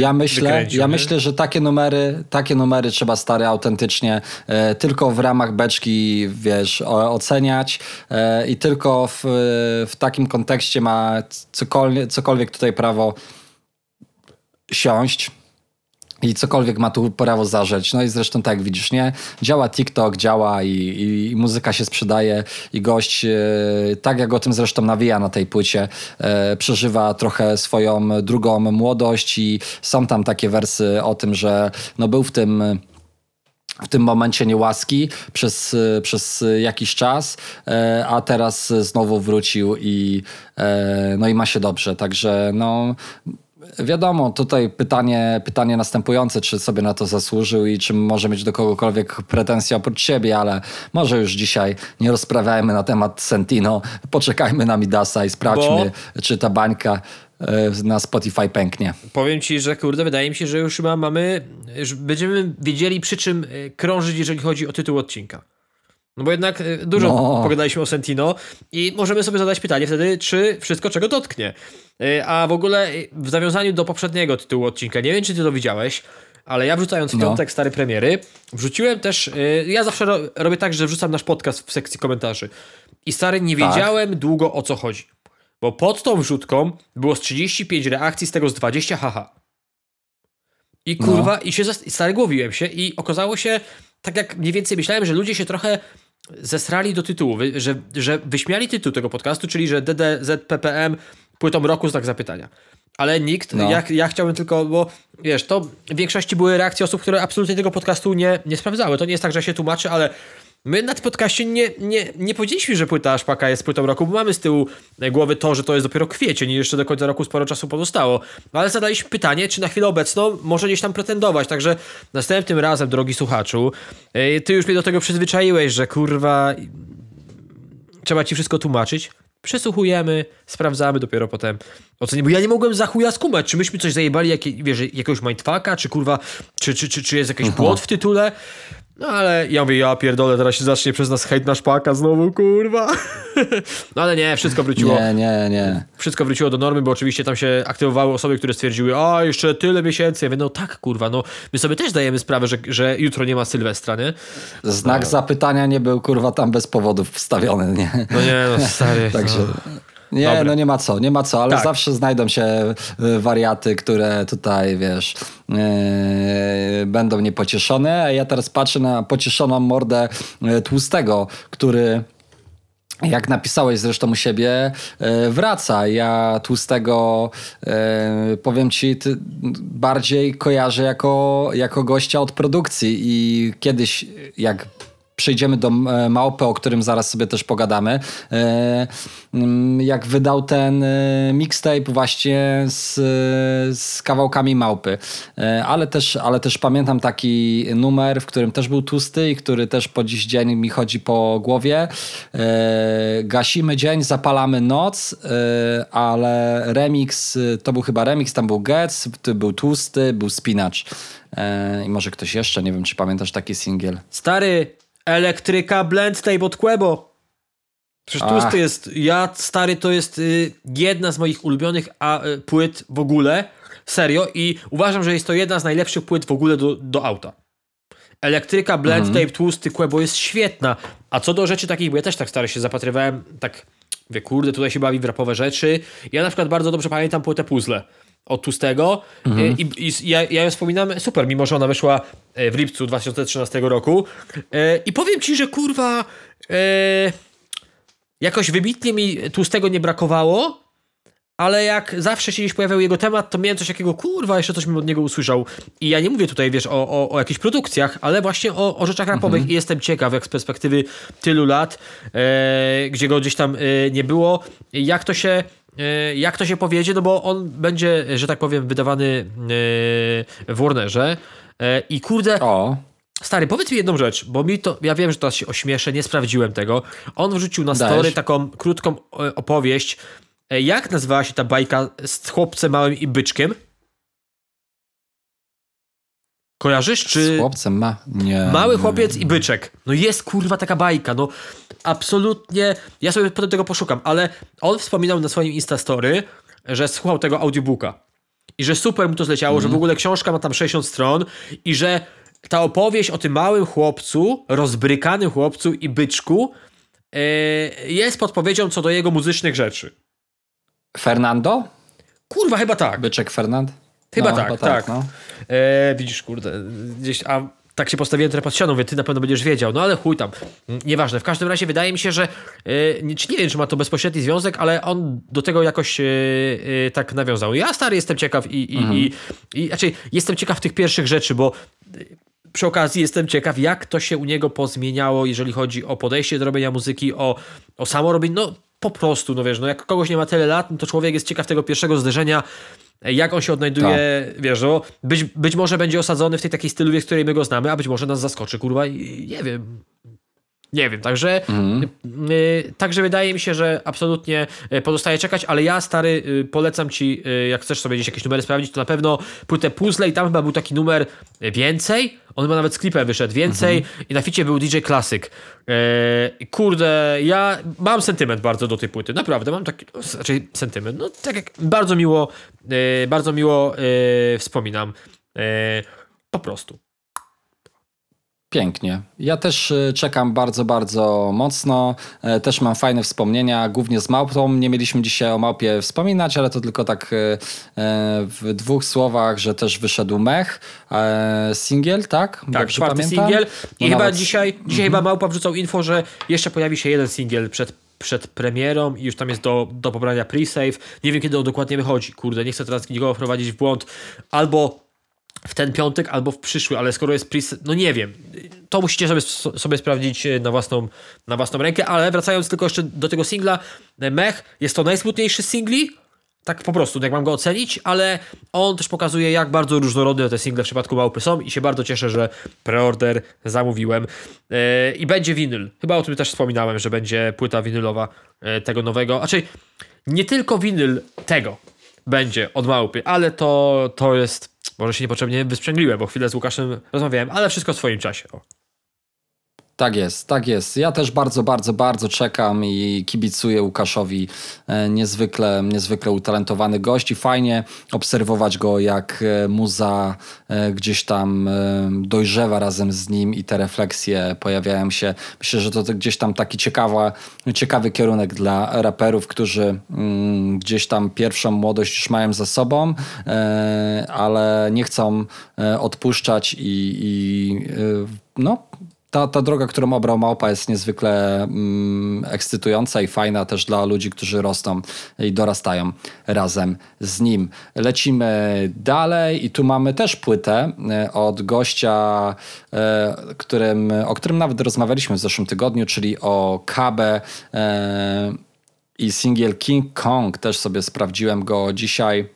ja myślę, wykręcił, ja nie? myślę, że takie numery, takie numery trzeba stare autentycznie e, tylko w ramach beczki, wiesz, o, oceniać e, i tylko w, w takim kontekście ma cokolwiek, cokolwiek tutaj prawo siąść. I cokolwiek ma tu prawo zażeć. No i zresztą tak jak widzisz, nie? Działa TikTok, działa i, i, i muzyka się sprzedaje i gość, e, tak jak o tym zresztą nawija na tej płycie, e, przeżywa trochę swoją drugą młodość i są tam takie wersy o tym, że no był w tym w tym momencie niełaski przez, przez jakiś czas, e, a teraz znowu wrócił i, e, no i ma się dobrze. Także no, wiadomo, tutaj pytanie, pytanie następujące, czy sobie na to zasłużył i czy może mieć do kogokolwiek pretensje oprócz siebie, ale może już dzisiaj nie rozprawiajmy na temat Sentino, poczekajmy na Midasa i sprawdźmy, czy ta bańka e, na Spotify pęknie. Powiem ci, że kurde, wydaje mi się, że już chyba mamy, już będziemy wiedzieli przy czym y, krążyć, jeżeli chodzi o tytuł odcinka. No bo jednak y, dużo No. pogadaliśmy o Sentino i możemy sobie zadać pytanie wtedy, czy wszystko czego dotknie. Y, A w ogóle y, w nawiązaniu do poprzedniego tytułu odcinka, nie wiem czy ty to widziałeś, ale ja wrzucając w No. piątek stare premiery, wrzuciłem też, ja zawsze ro, robię tak, że wrzucam nasz podcast w sekcji komentarzy. I stary, nie Tak. wiedziałem długo o co chodzi. Bo pod tą wrzutką było z 35 reakcji, z tego z 20 haha. I kurwa, i się stary głowiłem się i okazało się, tak jak mniej więcej myślałem, że ludzie się trochę zesrali do tytułu, że, że wyśmiali tytuł tego podcastu, czyli że DDZPPM płytą roku znak zapytania. Ale nikt, No. ja, ja chciałbym tylko, bo wiesz, to w większości były reakcje osób, które absolutnie tego podcastu nie, nie sprawdzały. To nie jest tak, że się tłumaczy, ale my na tym podcaście nie, nie, nie powiedzieliśmy, że płyta Szpaka jest płytą roku, bo mamy z tyłu głowy to, że to jest dopiero kwiecień i jeszcze do końca roku sporo czasu pozostało. No ale zadaliśmy pytanie, czy na chwilę obecną może gdzieś tam pretendować, także następnym razem, drogi słuchaczu, yy, ty już mnie do tego przyzwyczaiłeś, że kurwa trzeba ci wszystko tłumaczyć. Przesłuchujemy, sprawdzamy dopiero potem ocenimy. Bo ja nie mogłem za chuja skumać, czy myśmy coś zajebali, jakie, wiesz, jakiegoś mindfucka, czy kurwa, czy, czy, czy, czy jest jakiś błąd w tytule. No ale ja mówię, ja pierdolę, teraz się zacznie przez nas hejt na szpaka znowu, kurwa. No ale nie, wszystko wróciło. Nie, nie, nie. Wszystko wróciło do normy, bo oczywiście tam się aktywowały osoby, które stwierdziły, a jeszcze tyle miesięcy. Ja mówię, no tak, kurwa, no my sobie też dajemy sprawę, że, że jutro nie ma Sylwestra, nie? Znak zapytania nie był kurwa tam bez powodów wstawiony, nie? No nie, no stary. Także. no. Nie, no nie ma co, nie ma co, ale Tak. zawsze znajdą się y, wariaty, które tutaj, wiesz, yy, będą niepocieszone. A ja teraz patrzę na pocieszoną mordę y, Tłustego, który jak napisałeś zresztą u siebie, e, wraca. Ja Tłustego, e, powiem ci, bardziej kojarzę jako, jako gościa od produkcji i kiedyś, jak przejdziemy do e, Małpy, o którym zaraz sobie też pogadamy, e, mm, jak wydał ten e, mixtape właśnie z, z kawałkami Małpy. Ale też, ale też pamiętam taki numer, w którym też był tłusty i który też po dziś dzień mi chodzi po głowie. Gasimy dzień, zapalamy noc, ale remix, to był chyba remix, tam był Getz, był tłusty, był spinacz. I może ktoś jeszcze, nie wiem czy pamiętasz taki singiel. Stary, elektryka blend tape od Quebo. Przecież Ach. tłusty jest, ja stary, to jest y, jedna z moich ulubionych a, y, płyt w ogóle, serio i uważam, że jest to jedna z najlepszych płyt w ogóle do, do auta. elektryka, blend tape, tłusty kłębo jest świetna. A co do rzeczy takich, bo ja też tak stary się zapatrywałem, tak mówię, kurde, tutaj się bawi w rapowe rzeczy. Ja na przykład bardzo dobrze pamiętam płytę puzzle od Tłustego I, i ja, ja ją wspominam super, mimo że ona wyszła e, w lipcu 2013 roku. E, I powiem ci, że kurwa e, jakoś wybitnie mi Tłustego nie brakowało, ale jak zawsze się gdzieś pojawiał jego temat, to miałem coś takiego, kurwa, jeszcze coś bym od niego usłyszał. I ja nie mówię tutaj, wiesz, o, o, o jakichś produkcjach, ale właśnie o, o rzeczach rapowych i jestem ciekaw, jak z perspektywy tylu lat, e, gdzie go gdzieś tam e, nie było, jak to się e, jak to się powiedzie, no bo on będzie, że tak powiem, wydawany e, w Warnerze e, i kurde, O, Stary, powiedz mi jedną rzecz, bo mi to, ja wiem, że teraz się ośmieszę, nie sprawdziłem tego. On wrzucił na Dajesz. story taką krótką e, opowieść. E, Jak nazywała się ta bajka z chłopcem małym i byczkiem? Kojarzysz? Czy z chłopcem ma... Nie. mały chłopiec i byczek? No jest kurwa taka bajka, no absolutnie. Ja sobie potem tego poszukam, ale on wspominał na swoim Instastory, że słuchał tego audiobooka. I że super mu to zleciało, że w ogóle książka ma tam 60 stron i że ta opowieść o tym małym chłopcu, rozbrykanym chłopcu i byczku e, jest podpowiedzią co do jego muzycznych rzeczy. Fernando? Kurwa, chyba tak. Byczek Fernand? Chyba No, tak, tak. no. E, widzisz, kurde, gdzieś, a tak się postawiłem trochę pod ścianą, wie, ty na pewno będziesz wiedział, no ale chuj tam, Mm, nieważne. W każdym razie wydaje mi się, że, e, nie- czy nie wiem, czy ma to bezpośredni związek, ale on do tego jakoś e, e, tak nawiązał. Ja stary jestem ciekaw i, i, i, i znaczy, jestem ciekaw tych pierwszych rzeczy, bo przy okazji jestem ciekaw, jak to się u niego pozmieniało, jeżeli chodzi o podejście do robienia muzyki, o, o samo robienie, no po prostu, no wiesz, no jak kogoś nie ma tyle lat, no to człowiek jest ciekaw tego pierwszego zderzenia, jak on się odnajduje, wiesz, no, być, być może będzie osadzony w tej takiej stylu, w której my go znamy, a być może nas zaskoczy, kurwa, i nie wiem. Nie wiem, także, y, także wydaje mi się, że absolutnie y, pozostaje czekać, ale ja stary y, polecam ci, y, jak chcesz sobie gdzieś jakieś numery sprawdzić, to na pewno płytę puzzle i tam chyba był taki numer y, więcej, on chyba nawet z klipem wyszedł więcej i na ficie był DJ Classic. Y, kurde, ja mam sentyment bardzo do tej płyty, naprawdę, mam taki, znaczy sentyment, no tak jak bardzo miło, bardzo miło wspominam, po prostu. Pięknie. Ja też y, czekam bardzo, bardzo mocno. E, Też mam fajne wspomnienia, głównie z małpą. Nie mieliśmy dzisiaj o małpie wspominać, ale to tylko tak e, w dwóch słowach, że też wyszedł mech, e, singiel, tak? Tak, Dobrze czwarty pamiętam? singiel. I No chyba nawet- dzisiaj, dzisiaj chyba Małpa wrzucał info, że jeszcze pojawi się jeden singiel przed, przed premierą i już tam jest do, do pobrania pre-save. Nie wiem, kiedy on dokładnie wychodzi. Kurde, nie chcę teraz nikogo wprowadzić w błąd. Albo w ten piątek, albo w przyszły, ale skoro jest pre no nie wiem. To musicie sobie, sobie sprawdzić e, na własną, na własną rękę, ale wracając tylko jeszcze do tego singla, e, Mech jest to najsmutniejszy singli, tak po prostu, jak mam go ocenić, ale on też pokazuje, jak bardzo różnorodne te single w przypadku Małpy są i się bardzo cieszę, że preorder zamówiłem. E, I będzie winyl. Chyba o tym też wspominałem, że będzie płyta winylowa tego nowego. Znaczy, nie tylko winyl tego będzie od Małpy, ale to, to jest... Może się niepotrzebnie wysprzęgliłem, bo chwilę z Łukaszem rozmawiałem, ale wszystko w swoim czasie. O. Tak jest, tak jest. Ja też bardzo, bardzo, bardzo czekam i kibicuję Łukaszowi. E, Niezwykle, niezwykle utalentowany gość i fajnie obserwować go, jak e, muza e, gdzieś tam dojrzewa razem z nim i te refleksje pojawiają się. Myślę, że to, gdzieś tam taki ciekawa, ciekawy kierunek dla raperów, którzy mm, gdzieś tam pierwszą młodość już mają za sobą, ale nie chcą odpuszczać i, i no ta, ta droga, którą obrał Małpa jest niezwykle mm, ekscytująca i fajna też dla ludzi, którzy rosną i dorastają razem z nim. Lecimy dalej i tu mamy też płytę e, od gościa, e, którym, o którym nawet rozmawialiśmy w zeszłym tygodniu, czyli o Kabe i singiel King Kong. Też sobie sprawdziłem go dzisiaj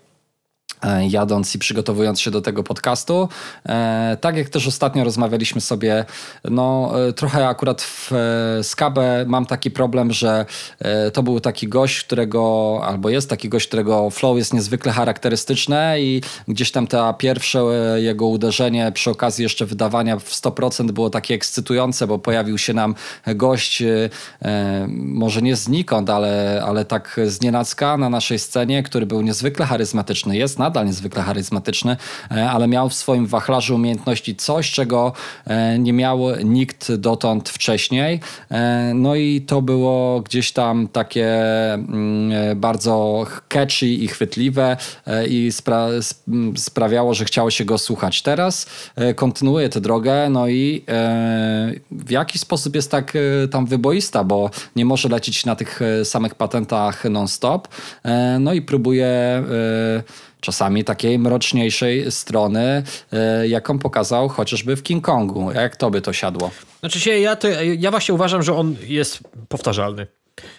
jadąc i przygotowując się do tego podcastu. E, tak jak też ostatnio rozmawialiśmy sobie, no e, trochę akurat w e, Skabę mam taki problem, że e, to był taki gość, którego, albo jest taki gość, którego flow jest niezwykle charakterystyczne i gdzieś tam ta pierwsze e, jego uderzenie przy okazji jeszcze wydawania w 100% było takie ekscytujące, bo pojawił się nam gość, e, e, może nie znikąd, ale, ale tak z nienacka na naszej scenie, który był niezwykle charyzmatyczny, jest jest nadal niezwykle charyzmatyczny, e, ale miał w swoim wachlarzu umiejętności coś, czego e, nie miał nikt dotąd wcześniej. E, no i to było gdzieś tam takie mm, bardzo catchy i chwytliwe i spra sprawiało, że chciało się go słuchać. Teraz kontynuuje tę drogę, no i w jaki sposób jest tak tam wyboista, bo nie może lecieć na tych samych patentach non-stop, no i próbuje czasami takiej mroczniejszej strony, e, jaką pokazał chociażby w King Kongu. Jak to by to siadło? Znaczy się, ja, to, ja właśnie uważam, że on jest powtarzalny.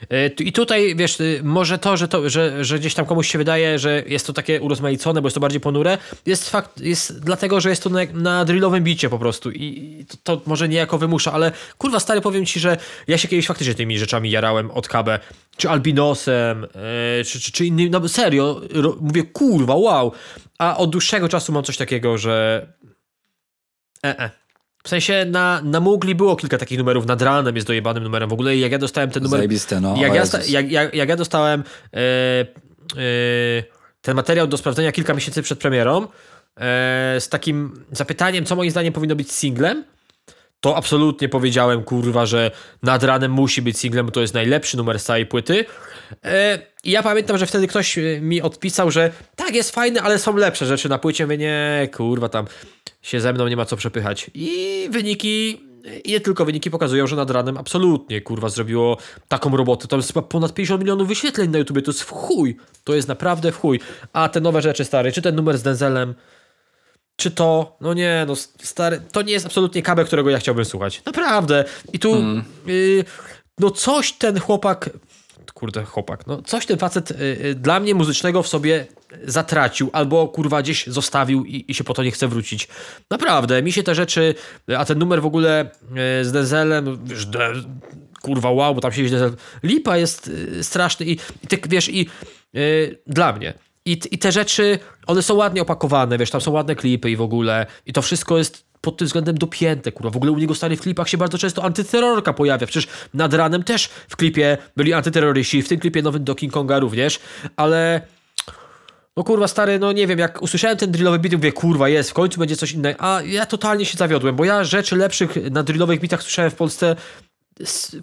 E, I tutaj, wiesz, y, może to, że, to że, że gdzieś tam komuś się wydaje, że jest to takie urozmaicone, bo jest to bardziej ponure, jest fakt, jest dlatego, że jest to na, na drillowym bicie po prostu. I to, to może niejako wymusza, ale kurwa stary, powiem ci, że ja się kiedyś faktycznie tymi rzeczami jarałem od KB, czy Albinosem, e, czy, czy, czy innymi, no serio, ro, mówię kurwa, wow, a od dłuższego czasu mam coś takiego, że e, e. W sensie na, na Mugli było kilka takich numerów, nad ranem jest dojebanym numerem w ogóle i jak ja dostałem ten numer... Zajebiste, no. Jak ja, jak, jak ja dostałem e, e, ten materiał do sprawdzenia kilka miesięcy przed premierą e, z takim zapytaniem, co moim zdaniem powinno być singlem, to absolutnie powiedziałem, kurwa, że nad ranem musi być singlem, bo to jest najlepszy numer z całej płyty. E, I ja pamiętam, że wtedy ktoś e, mi odpisał, że tak, jest fajny, ale są lepsze rzeczy na płycie. Mówię, nie, kurwa, tam się ze mną nie ma co przepychać. I wyniki, i nie tylko wyniki pokazują, że nad ranem absolutnie, kurwa, zrobiło taką robotę. Tam jest chyba ponad 50 milionów wyświetleń na YouTubie, to jest w chuj. To jest naprawdę w chuj. A te nowe rzeczy, stary, czy ten numer z Denzelem, czy to, no nie, no stary, to nie jest absolutnie kabel, którego ja chciałbym słuchać. Naprawdę. I tu, y, no coś ten chłopak, kurde, chłopak, no coś ten facet y, y, dla mnie muzycznego w sobie zatracił, albo kurwa gdzieś zostawił i, i się po to nie chce wrócić. Naprawdę, mi się te rzeczy, a ten numer w ogóle y, z Denzelem, wiesz, de, kurwa wow, bo tam się Denzel, lipa jest y, straszny i, i ty, wiesz, i y, dla mnie. I, I te rzeczy, one są ładnie opakowane, wiesz, tam są ładne klipy i w ogóle. I to wszystko jest pod tym względem dopięte, kurwa. W ogóle u niego stary w klipach się bardzo często antyterrorka pojawia. Przecież nad ranem też w klipie byli antyterroryści, w tym klipie nowym do King Konga również, ale... No kurwa stary, no nie wiem, jak usłyszałem ten drillowy beat, mówię, kurwa jest, w końcu będzie coś innego, a ja totalnie się zawiodłem, bo ja rzeczy lepszych na drillowych bitach słyszałem w Polsce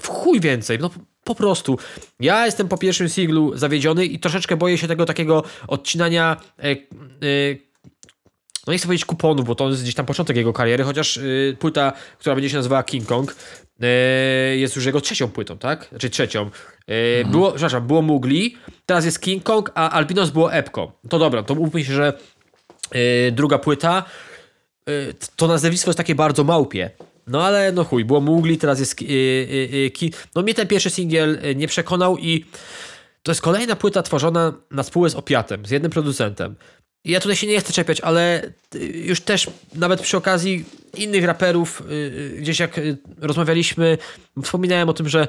w chuj więcej, no po prostu. Ja jestem po pierwszym singlu zawiedziony i troszeczkę boję się tego takiego odcinania e, e, no nie chcę powiedzieć kuponów, bo to jest gdzieś tam początek jego kariery, chociaż y, płyta, która będzie się nazywała King Kong, y, jest już jego trzecią płytą, tak? Znaczy trzecią. Y, Było, przepraszam, było Mugli, teraz jest King Kong, a Albinos było Epko. To dobra, to mówmy się, że y, druga płyta, y, to nazewnictwo jest takie bardzo małpie. No ale no chuj, było Mugli, teraz jest y, Ki- No mnie ten pierwszy singiel nie przekonał i to jest kolejna płyta tworzona na spółę z Opiatem, z jednym producentem. Ja tutaj się nie chcę czepiać, ale y, już też nawet przy okazji innych raperów, y, y, gdzieś jak rozmawialiśmy, wspominałem o tym, że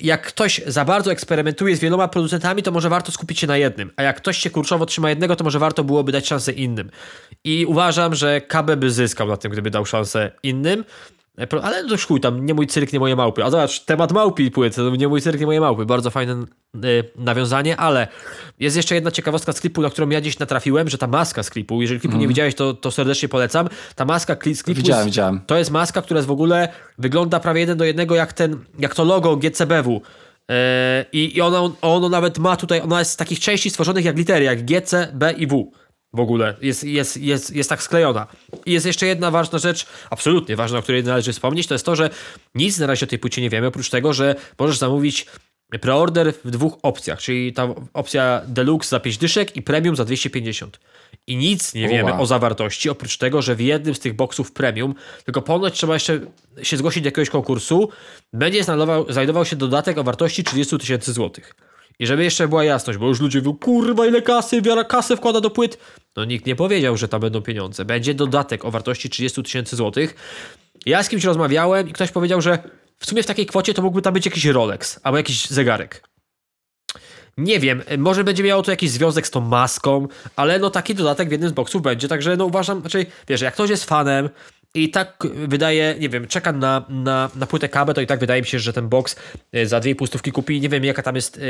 jak ktoś za bardzo eksperymentuje z wieloma producentami, to może warto skupić się na jednym. A jak ktoś się kurczowo trzyma jednego, to może warto byłoby dać szansę innym. I uważam, że KB by zyskał na tym, gdyby dał szansę innym. E, Ale to chuj, tam nie mój cyrk, nie moje małpy. A zobacz, temat małpi płyt, nie mój cyrk, nie moje małpy. Bardzo fajne y, nawiązanie, ale jest jeszcze jedna ciekawostka z klipu, na którą ja dziś natrafiłem, że ta maska z klipu, jeżeli klipu nie widziałeś, to, to serdecznie polecam. Ta maska z klipu Widziałem, z- widziałem. to jest maska, która jest w ogóle wygląda prawie jeden do jednego jak ten, jak to logo GCBW. E, I, I ono, ono nawet ma tutaj, ona jest z takich części stworzonych jak litery, jak G, C, B i W. W ogóle jest, jest, jest, jest tak sklejona. I jest jeszcze jedna ważna rzecz, absolutnie ważna, o której należy wspomnieć, to jest to, że nic na razie o tej płycie nie wiemy, oprócz tego, że możesz zamówić preorder w dwóch opcjach, czyli ta opcja deluxe za 5 dyszek i premium za 250. I nic nie wiemy o zawartości, oprócz tego, że w jednym z tych boksów premium, tylko ponoć trzeba jeszcze się zgłosić do jakiegoś konkursu, będzie znajdował, znajdował się dodatek o wartości 30 tysięcy złotych. I żeby jeszcze była jasność, bo już ludzie mówią, kurwa ile kasy, wiara kasę wkłada do płyt. No nikt nie powiedział, że tam będą pieniądze. Będzie dodatek o wartości 30 tysięcy złotych. Ja z kimś rozmawiałem i ktoś powiedział, że w sumie w takiej kwocie to mógłby tam być jakiś Rolex albo jakiś zegarek. Nie wiem, może będzie miało to jakiś związek z tą maską, ale no taki dodatek w jednym z boksów będzie, także no uważam, znaczy, wiesz, jak ktoś jest fanem i tak wydaje, nie wiem, czeka na, na, na płytę KB, to i tak wydaje mi się, że ten boks y, za dwie półstówki kupi, nie wiem jaka tam jest,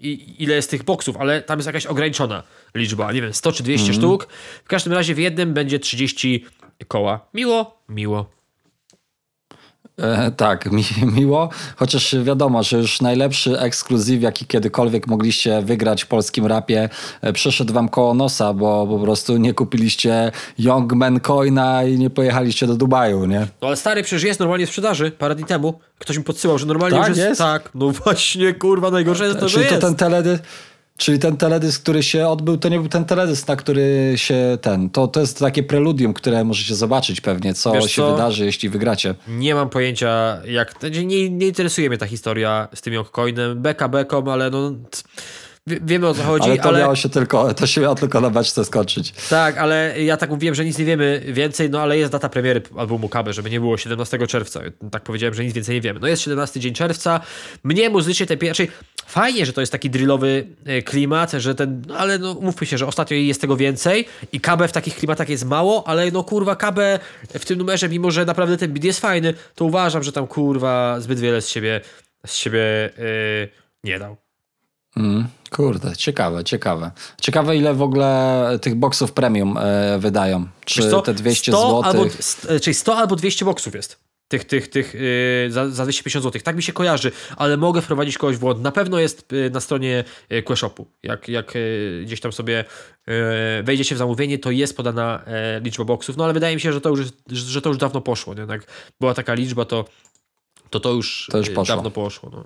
yy, ile jest tych boksów, ale tam jest jakaś ograniczona liczba, nie wiem, 100 czy 200 sztuk. W każdym razie w jednym będzie 30 koła. Miło, miło. E, tak, mi, miło, chociaż wiadomo, że już najlepszy ekskluzyw, jaki kiedykolwiek mogliście wygrać w polskim rapie, e, przeszedł wam koło nosa, bo po prostu nie kupiliście Youngman Coina i nie pojechaliście do Dubaju, nie? No ale stary, przecież jest normalnie w sprzedaży, parę dni temu. Ktoś mi podsyłał, że normalnie Tak, już jest. jest? Tak, no właśnie, kurwa, najgorsze jest to, że Czyli to jest. ten teledysk, czyli ten teledysk, który się odbył, to nie był ten teledysk, na który się ten, to, to jest takie preludium, które możecie zobaczyć pewnie, co Wiesz się co? wydarzy, jeśli wygracie. Nie mam pojęcia, jak. znaczy Nie, nie interesuje mnie ta historia z tym Youngcoinem. Beka beką, ale no. Wiemy o co chodzi, Ale to ale. miało się tylko, to się miało tylko na beczce skończyć. Tak, ale ja tak mówiłem, że nic nie wiemy więcej, no ale jest data premiery albumu Kabe, żeby nie było 17 czerwca. Tak powiedziałem, że nic więcej nie wiemy. No jest 17 dzień czerwca. Mnie muzycznie te pierwsze. Fajnie, że to jest taki drillowy e, klimat, że ten. No ale no mówmy się, że ostatnio jest tego więcej i Kabe w takich klimatach jest mało, ale no kurwa Kabe w tym numerze, mimo że naprawdę ten beat jest fajny, to uważam, że tam kurwa zbyt wiele z siebie z siebie e, nie dał. Mm, kurde, ciekawe, ciekawe. Ciekawe, ile w ogóle tych boksów premium e, wydają. Czy te 200 100 zł? St- czyli 100 albo 200 boksów jest. Tych, tych, tych yy, za, za 250 zł. Tak mi się kojarzy, ale mogę wprowadzić kogoś w błąd. Na pewno jest yy, na stronie yy, Queshopu. Jak, jak yy, gdzieś tam sobie wejdziecie w zamówienie, to jest podana liczba boksów. No ale wydaje mi się, że to już, że to już dawno poszło. Nie? Jak była taka liczba, to to, to już, To już poszło. dawno poszło. No.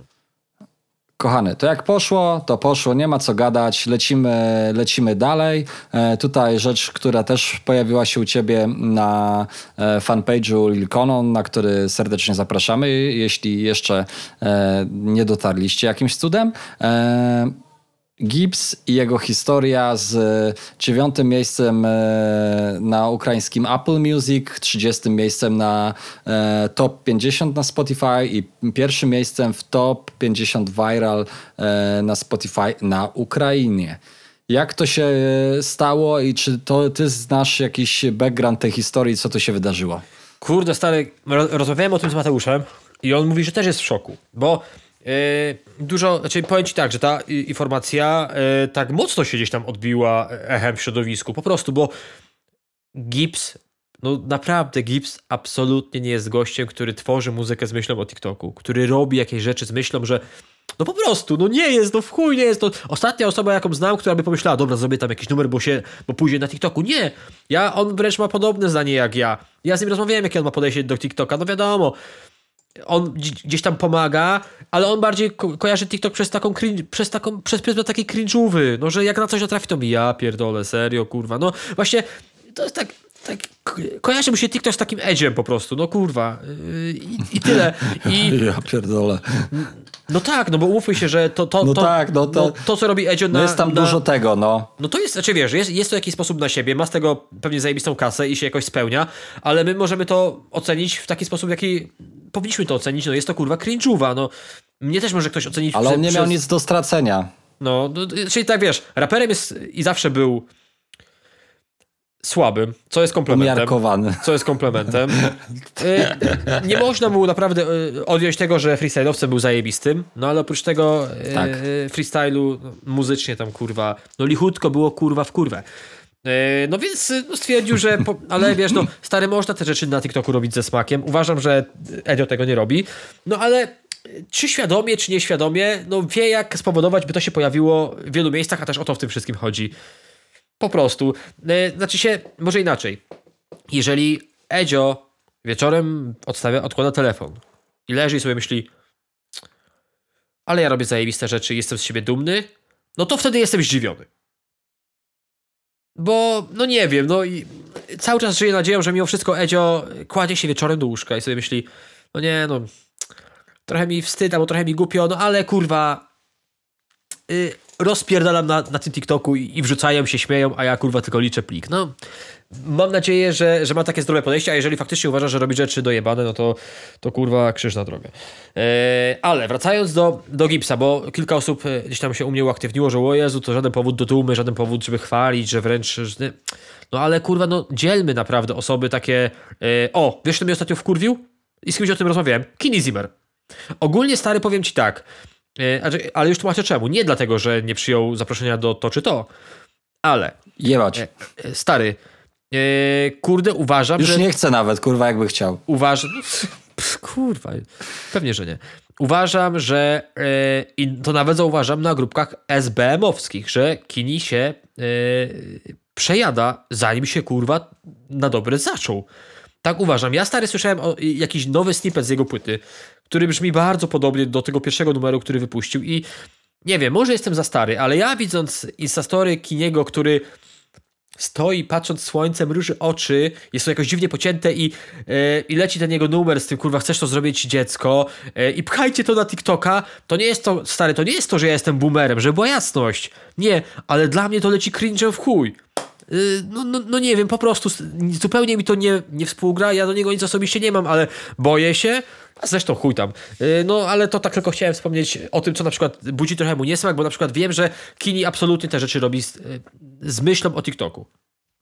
Kochany, to jak poszło, to poszło, nie ma co gadać, lecimy, lecimy dalej. E, tutaj rzecz, która też pojawiła się u ciebie na e, fanpage'u Lil Conon, na który serdecznie zapraszamy, jeśli jeszcze e, nie dotarliście jakimś cudem. E, Gibbs i jego historia z dziewiątym miejscem e, na ukraińskim Apple Music, 30 miejscem na e, top 50 na Spotify i pierwszym miejscem w top 50 viral e, na Spotify na Ukrainie. Jak to się e, stało i czy to ty znasz jakiś background tej historii, co tu się wydarzyło? Kurde, stary, ro- rozmawiałem o tym z Mateuszem i on mówi, że też jest w szoku, bo dużo, znaczy powiem ci tak, że ta y, informacja yy, tak mocno się gdzieś tam odbiła echem w środowisku, po prostu, bo Gibbs, no naprawdę Gibbs absolutnie nie jest gościem, który tworzy muzykę z myślą o TikToku, który robi jakieś rzeczy z myślą, że no po prostu, no nie jest, no w chuj nie jest to. Ostatnia osoba, jaką znam, która by pomyślała, dobra, zrobię tam jakiś numer, bo się, bo pójdzie na TikToku. Nie, ja, on wręcz ma podobne zdanie jak ja. Ja z nim rozmawiałem, jakie on ma podejście do TikToka, no wiadomo. On gdzieś- tam pomaga, ale on bardziej ko kojarzy TikTok przez taką cringe, przez taką, przez pryzmat takiej cringe'ówy, no że jak na coś natrafi, to mi ja pierdolę, serio, kurwa, no właśnie, to jest tak, tak ko- kojarzy mu się TikTok z takim edziem po prostu, no kurwa, yy, i, i tyle. I Ja pierdolę. no tak, no bo umówmy się, że to, to, No to, tak, no to- to co robi Edzio na... No jest tam na, dużo tego, no. No to jest, znaczy wiesz, jest, jest to jakiś sposób na siebie, ma z tego pewnie zajebistą kasę i się jakoś spełnia, ale my możemy to ocenić w taki sposób, jaki powinniśmy to ocenić, no jest to kurwa cringe'uwa, no. Mnie też może ktoś ocenić Ale on nie miał przez- nic do stracenia. No, no, czyli tak wiesz, raperem jest i zawsze był słabym, co jest komplementem. Umiarkowany. Co jest komplementem. Y, nie można mu naprawdę y, odjąć tego, że freestyle'owcem był zajebistym, no ale oprócz tego y, Tak. freestylu no, muzycznie tam kurwa, no lichutko było kurwa w kurwę. Y, No więc y, no stwierdził, że. Po, ale wiesz, no, stary, można te rzeczy na TikToku robić ze smakiem. Uważam, że Edio tego nie robi. No ale y, czy świadomie, czy nieświadomie, no wie jak spowodować, by to się pojawiło w wielu miejscach, a też o to w tym wszystkim chodzi. Po prostu. Znaczy się, może inaczej. Jeżeli Edzio wieczorem odstawia, odkłada telefon i leży i sobie myśli ale ja robię zajebiste rzeczy, jestem z siebie dumny, no to wtedy jestem zdziwiony. Bo, no nie wiem, no i cały czas żyję nadzieją, że mimo wszystko Edzio kładzie się wieczorem do łóżka i sobie myśli, no nie, no trochę mi wstyd, albo trochę mi głupio, no ale kurwa y, rozpierdalam na, na tym TikToku i, i wrzucają się, śmieją, a ja kurwa tylko liczę plik. No, mam nadzieję, że, że ma takie zdrowe podejście, a jeżeli faktycznie uważa, że robi rzeczy dojebane, no to, to kurwa krzyż na drogę. E, ale wracając do, do Gipsa, bo kilka osób e, gdzieś tam się u mnie uaktywniło, że o Jezu, to żaden powód do dumy, żaden powód, żeby chwalić, że wręcz... Że... No ale kurwa, no dzielmy naprawdę osoby takie... E, o, wiesz, kto mnie ostatnio wkurwił? I z kimś o tym rozmawiałem? Kini Zimmer. Ogólnie stary, powiem ci tak. E, ale już tłumaczę czemu. Nie dlatego, że nie przyjął zaproszenia do to czy to, ale. Jebać. E, e, stary, kurde, uważam, Już że. nie chcę nawet, kurwa, jakby chciał. Uważam. Kurwa, pewnie, że nie. Uważam, że i to nawet zauważam na grupkach SBM-owskich, że Kini się e, przejada, zanim się kurwa na dobre zaczął. Tak uważam. Ja stary słyszałem o, jakiś nowy snippet z jego płyty, który brzmi bardzo podobnie do tego pierwszego numeru, który wypuścił i nie wiem, może jestem za stary, ale ja widząc Instastory Kiniego, który stoi patrząc słońcem, róży oczy, jest to jakoś dziwnie pocięte i, yy, i leci ten jego numer z tym, kurwa, chcesz to zrobić dziecko yy, i pchajcie to na TikToka, to nie jest to, stary, to nie jest to, że ja jestem boomerem, żeby była jasność. Nie, ale dla mnie to leci cringe w chuj. Y, no, no, no, nie wiem, po prostu zupełnie mi to nie, nie współgra, ja do niego nic osobiście nie mam, ale boję się, zresztą chuj tam. Y, no ale to tak tylko chciałem wspomnieć o tym, co na przykład budzi trochę mu niesmak, bo na przykład wiem, że Kini absolutnie te rzeczy robi z, y, z myślą o TikToku.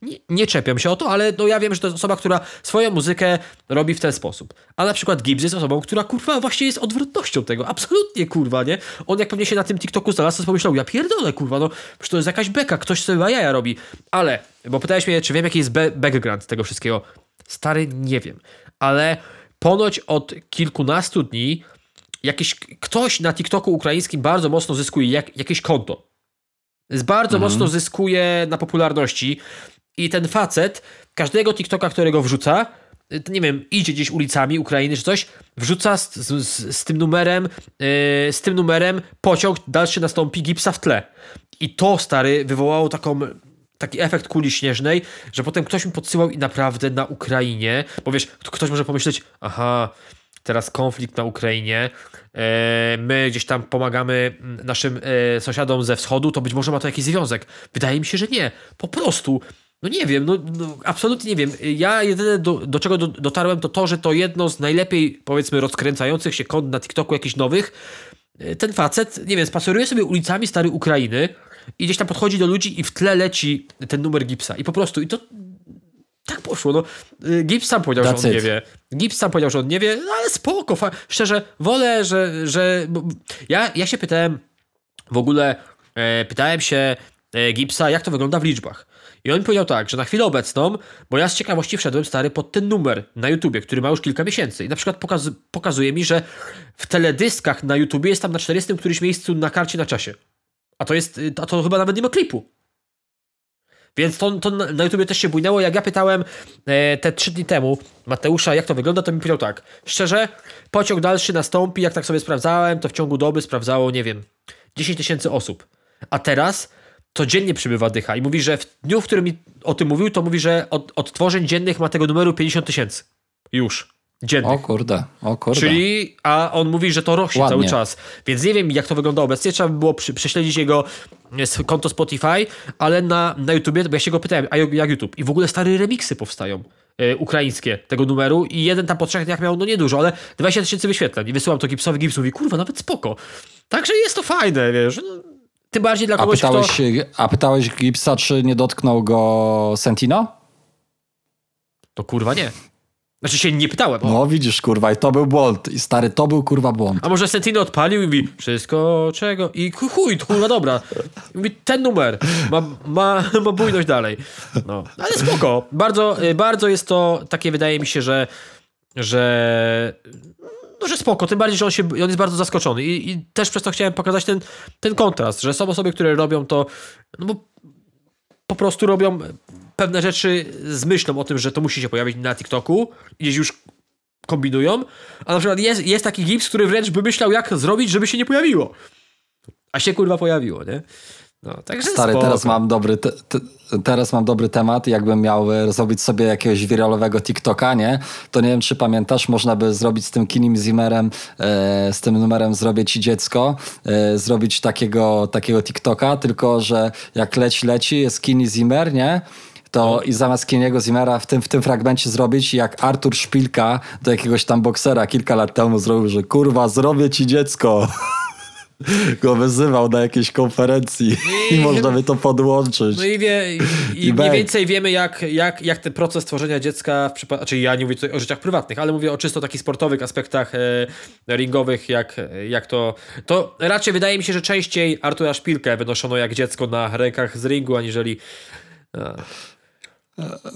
Nie, nie, czepiam się o to, ale no ja wiem, że to jest osoba, która swoją muzykę robi w ten sposób. A na przykład Gibbs jest osobą, która kurwa właśnie jest odwrotnością tego. Absolutnie kurwa, nie? On jak pewnie się na tym TikToku znalazł, to pomyślał, ja pierdolę kurwa, no przecież to jest jakaś beka, ktoś sobie jaja robi. Ale, bo pytałeś mnie, czy wiem jaki jest background tego wszystkiego. Stary, nie wiem. Ale ponoć od kilkunastu dni jakiś ktoś na TikToku ukraińskim bardzo mocno zyskuje jak, jakieś konto. Jest bardzo mhm. mocno zyskuje na popularności. I ten facet, każdego TikToka, którego wrzuca, y, nie wiem, idzie gdzieś ulicami Ukrainy czy coś, wrzuca z, z, z tym numerem, yy, z tym numerem pociąg dalszy nastąpi gipsa w tle. I to, stary, wywołało taką taki efekt kuli śnieżnej, że potem ktoś mi podsyłał i naprawdę na Ukrainie, bo wiesz, ktoś może pomyśleć, aha, teraz konflikt na Ukrainie, e, my gdzieś tam pomagamy naszym e, sąsiadom ze wschodu, to być może ma to jakiś związek. Wydaje mi się, że nie. Po prostu no nie wiem, no, no, absolutnie nie wiem. Ja jedyne do, do czego do, dotarłem to to, że to jedno z najlepiej powiedzmy rozkręcających się kont na TikToku jakichś nowych. E, ten facet, nie wiem, spaceruje sobie ulicami starej Ukrainy i gdzieś tam podchodzi do ludzi i w tle leci ten numer Gipsa. I po prostu, i to tak poszło. No, e, Gips sam powiedział, That's że on it. nie wie. Gips sam powiedział, że on nie wie, no ale spoko. Szczerze, wolę, że... że ja, ja się pytałem w ogóle, e, pytałem się e, Gipsa, jak to wygląda w liczbach. I on powiedział tak, że na chwilę obecną, bo ja z ciekawości wszedłem stary pod ten numer na YouTubie, który ma już kilka miesięcy. I na przykład pokaz pokazuje mi, że w teledyskach na YouTubie jest tam na 40 którymś miejscu na karcie na czasie. A to jest, a to chyba nawet nie ma klipu. Więc to, to na YouTubie też się bujnęło. Jak ja pytałem e, te trzy dni temu Mateusza, jak to wygląda, to mi powiedział tak. Szczerze, pociąg dalszy nastąpi, jak tak sobie sprawdzałem, to w ciągu doby sprawdzało, nie wiem, 10 tysięcy osób. A teraz codziennie przybywa dycha i mówi, że w dniu, w którym mi o tym mówił, to mówi, że od odtworzeń dziennych ma tego numeru 50 tysięcy. Już. Dziennych. O kurde, o kurde. Czyli, a on mówi, że to rośnie Ładnie. cały czas. Więc nie wiem, jak to wygląda obecnie. Trzeba by było prześledzić jego e, konto Spotify, ale na, na YouTubie, bo ja się go pytałem, a jak YouTube? I w ogóle stare remiksy powstają. E, ukraińskie tego numeru i jeden tam po trzech dniach miał, no niedużo, ale 20 tysięcy wyświetleń i wysyłam to Gipsowi, Gips mówi, kurwa, nawet spoko. Także jest to fajne, wiesz. No, tym bardziej dla kogoś, a pytałeś, kto... A pytałeś Gipsa, czy nie dotknął go Sentino? To kurwa nie. Znaczy się nie pytałem. O. No widzisz, kurwa, i to był błąd. I stary, to był kurwa błąd. A może Sentino odpalił i mówi, wszystko czego? I chuj, kurwa, dobra. I mówi, ten numer ma, ma, ma bujność dalej. No, ale spoko. Bardzo, y, bardzo jest to takie, wydaje mi się, że że no, że spoko, tym bardziej, że on, się, on jest bardzo zaskoczony I, i też przez to chciałem pokazać ten, ten kontrast, że są osoby, które robią to, no bo po prostu robią pewne rzeczy z myślą o tym, że to musi się pojawić na TikToku, gdzieś już kombinują, a na przykład jest, jest taki gips, który wręcz by myślał, jak zrobić, żeby się nie pojawiło. A się kurwa pojawiło, nie? No, także Stary, spoko. teraz mam dobry te, te, teraz mam dobry temat. Jakbym miał e, zrobić sobie jakiegoś wiralowego TikToka, nie? To nie wiem, czy pamiętasz, można by zrobić z tym Kinim Zimmerem, e, z tym numerem Zrobię Ci Dziecko, e, zrobić takiego, takiego TikToka, tylko że jak leci, leci, jest Kini Zimmer, nie? to no. i zamiast Kiniego Zimmera w tym, w tym fragmencie zrobić, jak Artur Szpilka do jakiegoś tam boksera kilka lat temu zrobił, że kurwa, zrobię ci dziecko. go wyzywał na jakiejś konferencji i, I- można by to podłączyć. No i, wie, i, i mniej więcej wiemy, jak, jak, jak ten proces tworzenia dziecka w przypadku. Znaczy, ja nie mówię tutaj o życiach prywatnych, ale mówię o czysto takich sportowych aspektach e, ringowych, jak, jak to. To raczej wydaje mi się, że częściej Artura Szpilkę wynoszono jak dziecko na rękach z ringu, aniżeli. E,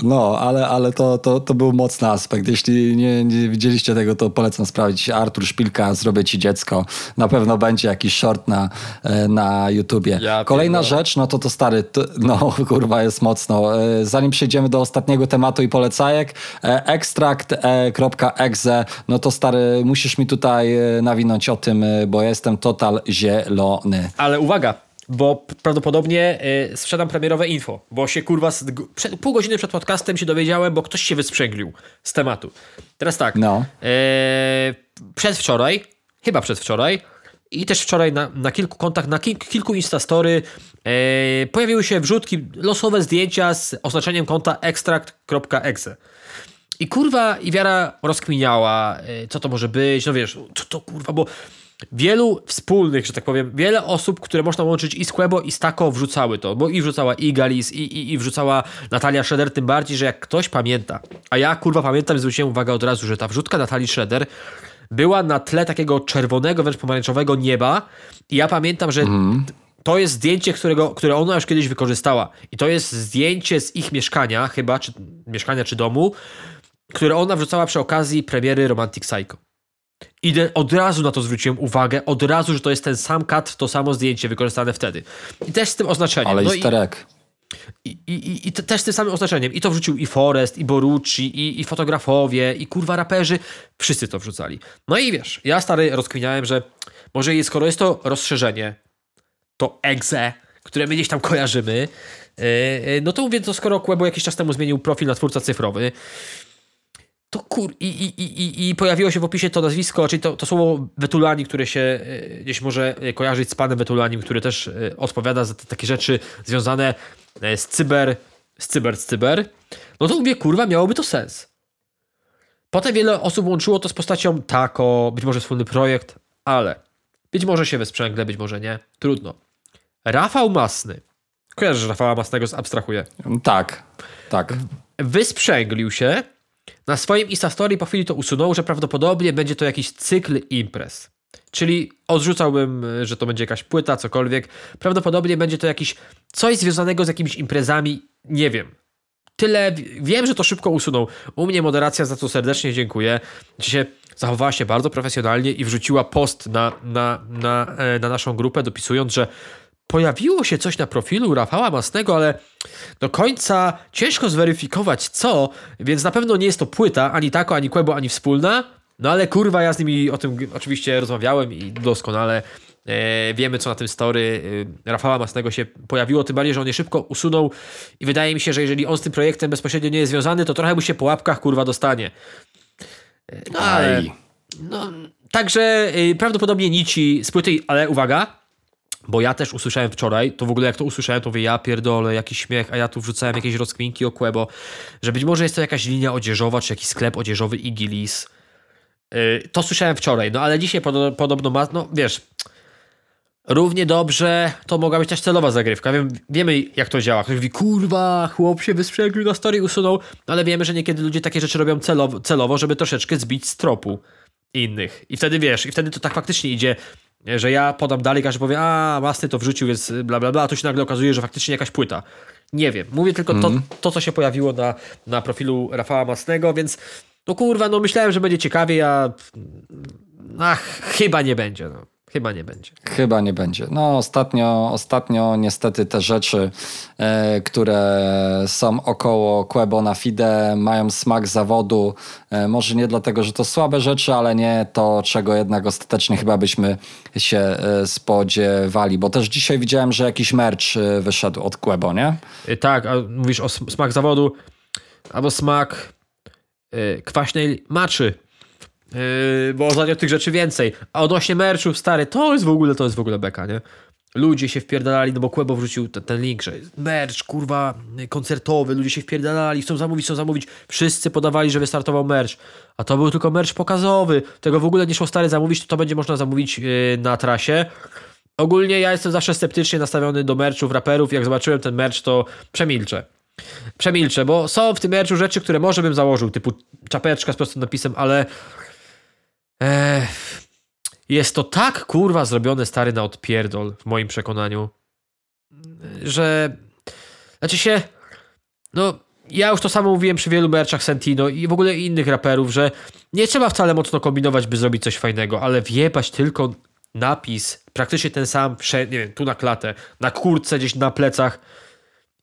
No, ale, ale to, to, to był mocny aspekt. Jeśli nie, nie widzieliście tego, to polecam sprawdzić. Artur Szpilka, zrobię ci dziecko. Na pewno będzie jakiś short na, e, na YouTubie. Ja Kolejna pierdolę. rzecz, no to to stary, to, no kurwa jest mocno. E, Zanim przejdziemy do ostatniego tematu i polecajek, e, ekstrakt.exe, no to stary, musisz mi tutaj e, nawinąć o tym, e, bo jestem total zielony. Ale uwaga, bo prawdopodobnie y, sprzedam premierowe info, bo się kurwa z, przed, pół godziny przed podcastem się dowiedziałem, bo ktoś się wysprzęglił z tematu. Teraz tak, No. y, przedwczoraj, chyba przedwczoraj i też wczoraj na, na kilku kontach, na kil, kilku instastory y, pojawiły się wrzutki, losowe zdjęcia z oznaczeniem konta extract.exe. I kurwa, i wiara rozkminiała, y, co to może być, no wiesz, co to kurwa, bo wielu wspólnych, że tak powiem, wiele osób, które można łączyć i z Quebo, i z Taco wrzucały to, bo i wrzucała i Galis, i, i, i wrzucała Natalia Schroeder, tym bardziej, że jak ktoś pamięta, a ja kurwa pamiętam zwróciłem uwagę od razu, że ta wrzutka Natalii Schroeder była na tle takiego czerwonego, wręcz pomarańczowego nieba i ja pamiętam, że to jest zdjęcie, którego, które ona już kiedyś wykorzystała. I to jest zdjęcie z ich mieszkania, chyba, czy mieszkania, czy domu, które ona wrzucała przy okazji premiery Romantic Psycho. I od razu na to zwróciłem uwagę, od razu, że to jest ten sam kadr, to samo zdjęcie wykorzystane wtedy. I też z tym oznaczeniem. Ale no easter i, egg. i, i, I te- też z tym samym oznaczeniem. I to wrzucił i Forest, i Borucci, i, i fotografowie, i kurwa raperzy. Wszyscy to wrzucali. No i wiesz, ja stary rozkminiałem, że może skoro jest to rozszerzenie, to exe, które my gdzieś tam kojarzymy, yy, yy, no to mówię, to skoro Quebo jakiś czas temu zmienił profil na twórca cyfrowy, to kur... I, i, i, i- pojawiło się w opisie to nazwisko, czyli to, to słowo Wetulani, które się e, gdzieś może e, kojarzyć z panem Wetulanim, który też e, odpowiada za te, takie rzeczy związane z cyber, z cyber, z cyber, no to mówię, kurwa, miałoby to sens. Potem wiele osób łączyło to z postacią Tako, być może wspólny projekt, ale być może się wysprzęgle, być może nie. Trudno. Rafał Masny. Kojarzysz Rafała Masnego, abstrahuję Tak, tak. wysprzęglił się. Na swoim Instastory po chwili to usunął, że prawdopodobnie będzie to jakiś cykl imprez. Czyli odrzucałbym, y, że to będzie jakaś płyta, cokolwiek. Prawdopodobnie będzie to jakiś coś związanego z jakimiś imprezami, nie wiem. Tyle, wi- wiem, że to szybko usunął. U mnie moderacja, za co serdecznie dziękuję. Dzisiaj zachowała się bardzo profesjonalnie i wrzuciła post na, na, na, e, na naszą grupę, dopisując, że pojawiło się coś na profilu Rafała Masnego, ale do końca ciężko zweryfikować co, więc na pewno nie jest to płyta, ani tako, ani Quebo, ani wspólna. No ale kurwa, ja z nimi o tym oczywiście rozmawiałem i doskonale e, wiemy, co na tym story e, Rafała Masnego się pojawiło, tym bardziej, że on je szybko usunął i wydaje mi się, że jeżeli on z tym projektem bezpośrednio nie jest związany, to trochę mu się po łapkach kurwa dostanie. E, No ale... No, także y, prawdopodobnie nici z płyty, ale uwaga, bo ja też usłyszałem wczoraj, to w ogóle jak to usłyszałem, to mówię, ja pierdolę, jakiś śmiech, a ja tu wrzucałem jakieś rozkminki o Quebo, że być może jest to jakaś linia odzieżowa, czy jakiś sklep odzieżowy Igilis. Yy, to słyszałem wczoraj, no ale dzisiaj podo- podobno ma, no wiesz, równie dobrze to mogła być też celowa zagrywka. Wiem, wiemy jak to działa. Ktoś mówi, kurwa, chłop się wysprzęglił na story usunął, no ale wiemy, że niekiedy ludzie takie rzeczy robią celowo, celowo żeby troszeczkę zbić z tropu innych. I wtedy wiesz, i wtedy to tak faktycznie idzie, że ja podam dalej, każdy powie, a Masny to wrzucił, więc bla bla bla, a tu się nagle okazuje, że faktycznie jakaś płyta. Nie wiem. Mówię tylko to, to, co się pojawiło na, na profilu Rafała Masnego, więc no kurwa, no myślałem, że będzie ciekawie, a ach, chyba nie będzie, no. Chyba nie będzie. Chyba nie będzie. No ostatnio, ostatnio niestety te rzeczy, e, które są około Quebo na Fide mają smak zawodu. E, może nie dlatego, że to słabe rzeczy, ale nie to, czego jednak ostatecznie chyba byśmy się e, spodziewali. Bo też dzisiaj widziałem, że jakiś merch e, wyszedł od Quebo, nie? Y, Tak, a mówisz o sm- smak zawodu, albo smak y, kwaśnej maczy. Yy, bo ostatnio tych rzeczy więcej. A odnośnie merchu, stary, to jest w ogóle, to jest w ogóle beka, nie? Ludzie się wpierdalali, no bo Quebo wrzucił ten, ten link, że merch, kurwa, koncertowy, ludzie się wpierdalali, chcą zamówić, chcą zamówić. Wszyscy podawali, że wystartował merch. A to był tylko merch pokazowy. Tego w ogóle nie szło stary zamówić, to, to będzie można zamówić yy, na trasie. ogólnie ja jestem zawsze sceptycznie nastawiony do merchów raperów. Jak zobaczyłem ten merch, to przemilczę. Przemilczę, bo są w tym merchu rzeczy, które może bym założył, typu czapeczka z prostym napisem, ale e, jest to tak kurwa zrobione stary na odpierdol, w moim przekonaniu, że znaczy się, no ja już to samo mówiłem przy wielu merchach Sentino i w ogóle innych raperów, że nie trzeba wcale mocno kombinować, by zrobić coś fajnego, ale wjebać tylko napis, praktycznie ten sam, nie wiem, tu na klatę, na kurtce, gdzieś na plecach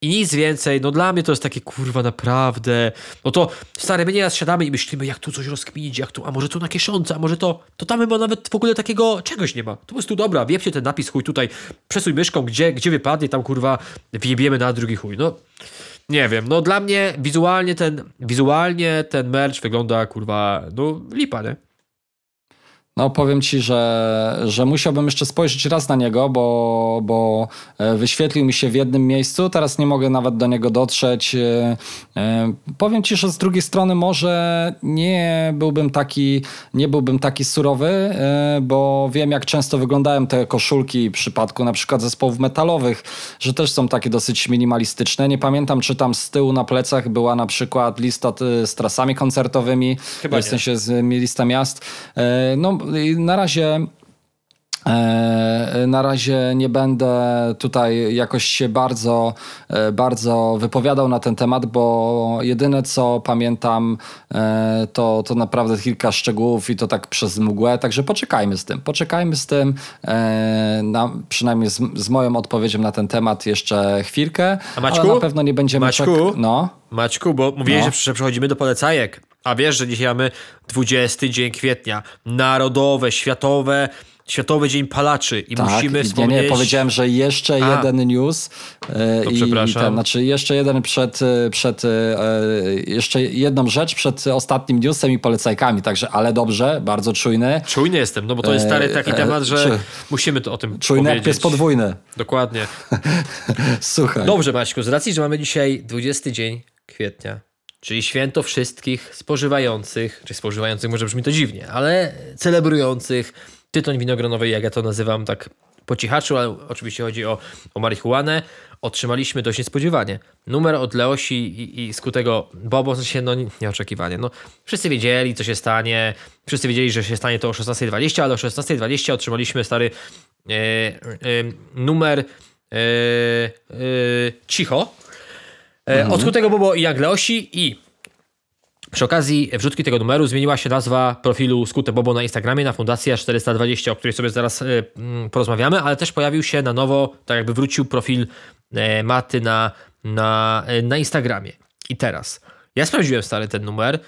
i nic więcej. No dla mnie to jest takie kurwa naprawdę. No to stary, my nieraz siadamy i myślimy, jak tu coś rozkminić, jak tu, a może tu na kieszonce, a może to, to tam chyba nawet w ogóle takiego czegoś nie ma. To po prostu dobra, wiepcie ten napis, chuj tutaj, przesuń myszką, gdzie, gdzie wypadnie, tam kurwa wjebiemy na drugi chuj. No nie wiem, no dla mnie wizualnie ten, wizualnie ten merch wygląda kurwa, no lipa, nie? No powiem ci, że, że musiałbym jeszcze spojrzeć raz na niego, bo, bo e, wyświetlił mi się w jednym miejscu, teraz nie mogę nawet do niego dotrzeć. E, e, powiem ci, że z drugiej strony może nie byłbym taki, nie byłbym taki surowy, bo wiem jak często wyglądają te koszulki w przypadku na przykład zespołów metalowych, że też są takie dosyć minimalistyczne. Nie pamiętam, czy tam z tyłu na plecach była na przykład lista z trasami koncertowymi, Chyba w sensie z lista miast. No na razie e, na razie nie będę tutaj jakoś się bardzo, e, bardzo wypowiadał na ten temat, bo jedyne co pamiętam e, to, to naprawdę kilka szczegółów i to tak przez mgłę, także poczekajmy z tym. Poczekajmy z tym, na, przynajmniej z, z moją odpowiedzią na ten temat jeszcze chwilkę, A Maćku? ale na pewno nie będziemy... Maćku? Czek- no. Maćku, bo mówiłeś, No. że przechodzimy do polecajek. A wiesz, że dzisiaj mamy 20 dzień kwietnia. Narodowe, światowe, Światowy Dzień Palaczy i Tak, musimy wspomnieć... Nie, nie, powiedziałem, że jeszcze A. jeden news. e, To i, przepraszam. I ten, znaczy jeszcze jeden przed, e, przed e, jeszcze jedną rzecz przed ostatnim newsem i polecajkami, także ale dobrze, bardzo czujny. Czujny jestem, no bo to jest stary taki E, temat, że czy- musimy to o tym Czujny powiedzieć. pies podwójny. Dokładnie. Słuchaj. Dobrze, Maćku, z racji, że mamy dzisiaj 20 dzień kwietnia, czyli święto wszystkich spożywających, czy spożywających może brzmi to dziwnie, ale celebrujących tytoń winogronowy, jak ja to nazywam tak po cichaczu, ale oczywiście chodzi o, o marihuanę, otrzymaliśmy dość niespodziewanie. Numer od Leosi i, i skutego Bobo, w no nieoczekiwanie. No, wszyscy wiedzieli, co się stanie, wszyscy wiedzieli, że się stanie to o 16.20, ale o 16.20 otrzymaliśmy stary e, e, numer e, cicho e, od skutego Bobo i Jagleosi i przy okazji wrzutki tego numeru zmieniła się nazwa profilu Skute Bobo na Instagramie na Fundacja 420, o której sobie zaraz e, mm, porozmawiamy, ale też pojawił się na nowo, tak jakby wrócił profil e, Maty na, na, na Instagramie. I teraz, ja sprawdziłem stary ten numer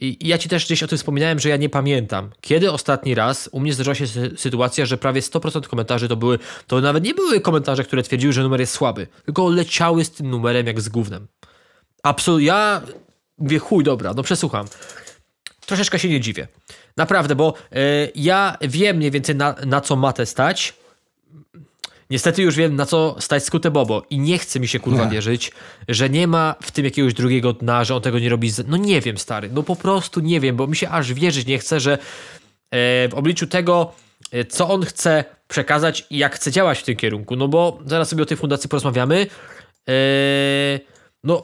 i, ja ci też gdzieś o tym wspominałem, że ja nie pamiętam, kiedy ostatni raz u mnie zdarzyła się sy- sytuacja, że prawie 100% komentarzy to były, to nawet nie były komentarze, które twierdziły, że numer jest słaby, tylko leciały z tym numerem jak z gównem. Absolutnie. Ja mówię, chuj, dobra, no przesłucham. Troszeczkę się nie dziwię. Naprawdę, bo y, ja wiem mniej więcej na, na co matę stać. Niestety już wiem, na co stać skute Bobo i nie chce mi się kurwa Nie. wierzyć, że nie ma w tym jakiegoś drugiego dna, że on tego nie robi. Z... No nie wiem, stary, no po prostu nie wiem, bo mi się aż wierzyć nie chce, że e, w obliczu tego, e, co on chce przekazać i jak chce działać w tym kierunku, no bo zaraz sobie o tej fundacji porozmawiamy. E, no,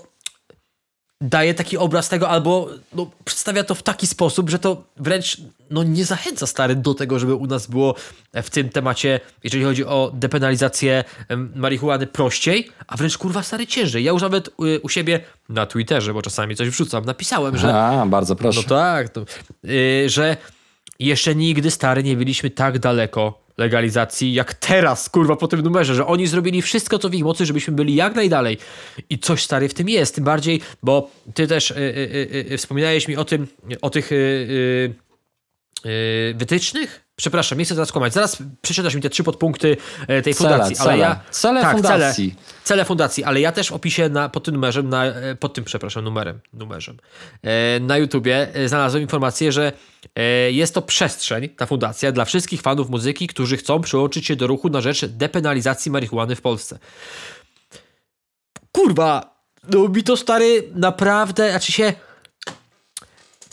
daje taki obraz tego, albo no, przedstawia to w taki sposób, że to wręcz no, nie zachęca stary do tego, żeby u nas było w tym temacie, jeżeli chodzi o depenalizację marihuany prościej, a wręcz kurwa stary ciężej. Ja już nawet y, u siebie na Twitterze, bo czasami coś wrzucam, napisałem, że A, bardzo proszę. no tak, to, yy, że jeszcze nigdy stary nie byliśmy tak daleko legalizacji jak teraz, kurwa, po tym numerze, że oni zrobili wszystko, co w ich mocy, żebyśmy byli jak najdalej. I coś stary w tym jest, tym bardziej, bo ty też yy, yy, yy, wspominałeś mi o tym, o tych yy, yy, wytycznych? Przepraszam, nie chcę teraz kłamać. Zaraz przeczytasz mi te trzy podpunkty e, tej Cele, fundacji. ale cele. ja, Cele tak, fundacji. Cele, cele fundacji, ale ja też w opisie na, pod tym numerem, na, e, pod tym, przepraszam, numerem, numerem e, na YouTubie znalazłem informację, że jest to przestrzeń, ta fundacja, dla wszystkich fanów muzyki, którzy chcą przyłączyć się do ruchu na rzecz depenalizacji marihuany w Polsce. Kurwa, no mi to stary naprawdę, znaczy się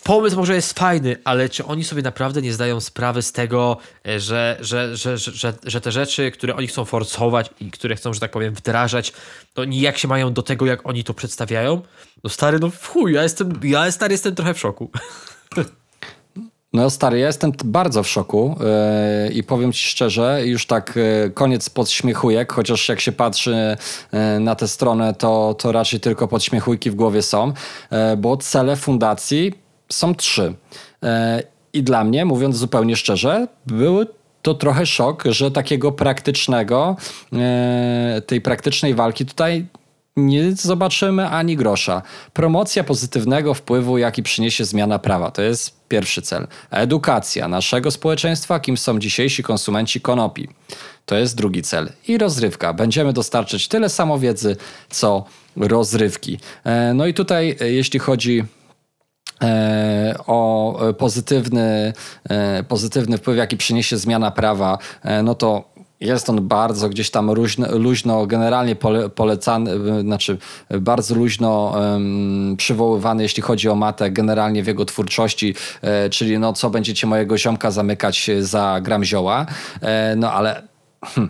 pomysł może jest fajny, ale czy oni sobie naprawdę nie zdają sprawy z tego, e, że, że, że, że, że, te rzeczy, które oni chcą forsować i które chcą, że tak powiem, wdrażać, to nijak się mają do tego, jak oni to przedstawiają? No stary, no chuj, ja jestem, ja stary jestem trochę w szoku. No stary, ja jestem bardzo w szoku yy, i powiem ci szczerze, już tak yy, koniec podśmiechujek, chociaż jak się patrzy yy, na tę stronę, to, to raczej tylko podśmiechujki w głowie są, bo cele fundacji są trzy. I dla mnie, mówiąc zupełnie szczerze, były to trochę szok, że takiego praktycznego, tej praktycznej walki tutaj nie zobaczymy ani grosza. Promocja pozytywnego wpływu, jaki przyniesie zmiana prawa. To jest pierwszy cel. Edukacja naszego społeczeństwa, kim są dzisiejsi konsumenci konopi. To jest drugi cel. I rozrywka. Będziemy dostarczyć tyle samo wiedzy, co rozrywki. E, no i tutaj, e, jeśli chodzi e, o pozytywny, pozytywny wpływ, jaki przyniesie zmiana prawa, no to jest on bardzo gdzieś tam luźno, luźno generalnie pole, polecany, znaczy bardzo luźno um, przywoływany, jeśli chodzi o matę, generalnie w jego twórczości, e, czyli no co będziecie mojego ziomka zamykać za gram zioła, e, no ale hm,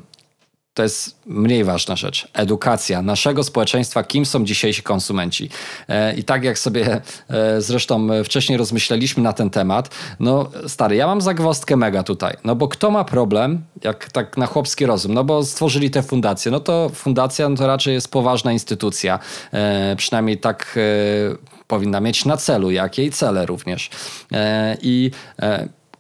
to jest mniej ważna rzecz. Edukacja naszego społeczeństwa, kim są dzisiejsi konsumenci. E, I tak jak sobie e, zresztą wcześniej rozmyśleliśmy na ten temat, no stary, ja mam zagwozdkę mega tutaj. No bo kto ma problem, jak tak na chłopski rozum, no bo stworzyli tę fundację, no to fundacja no to raczej jest poważna instytucja. E, przynajmniej tak powinna mieć na celu, jak jej cele również. I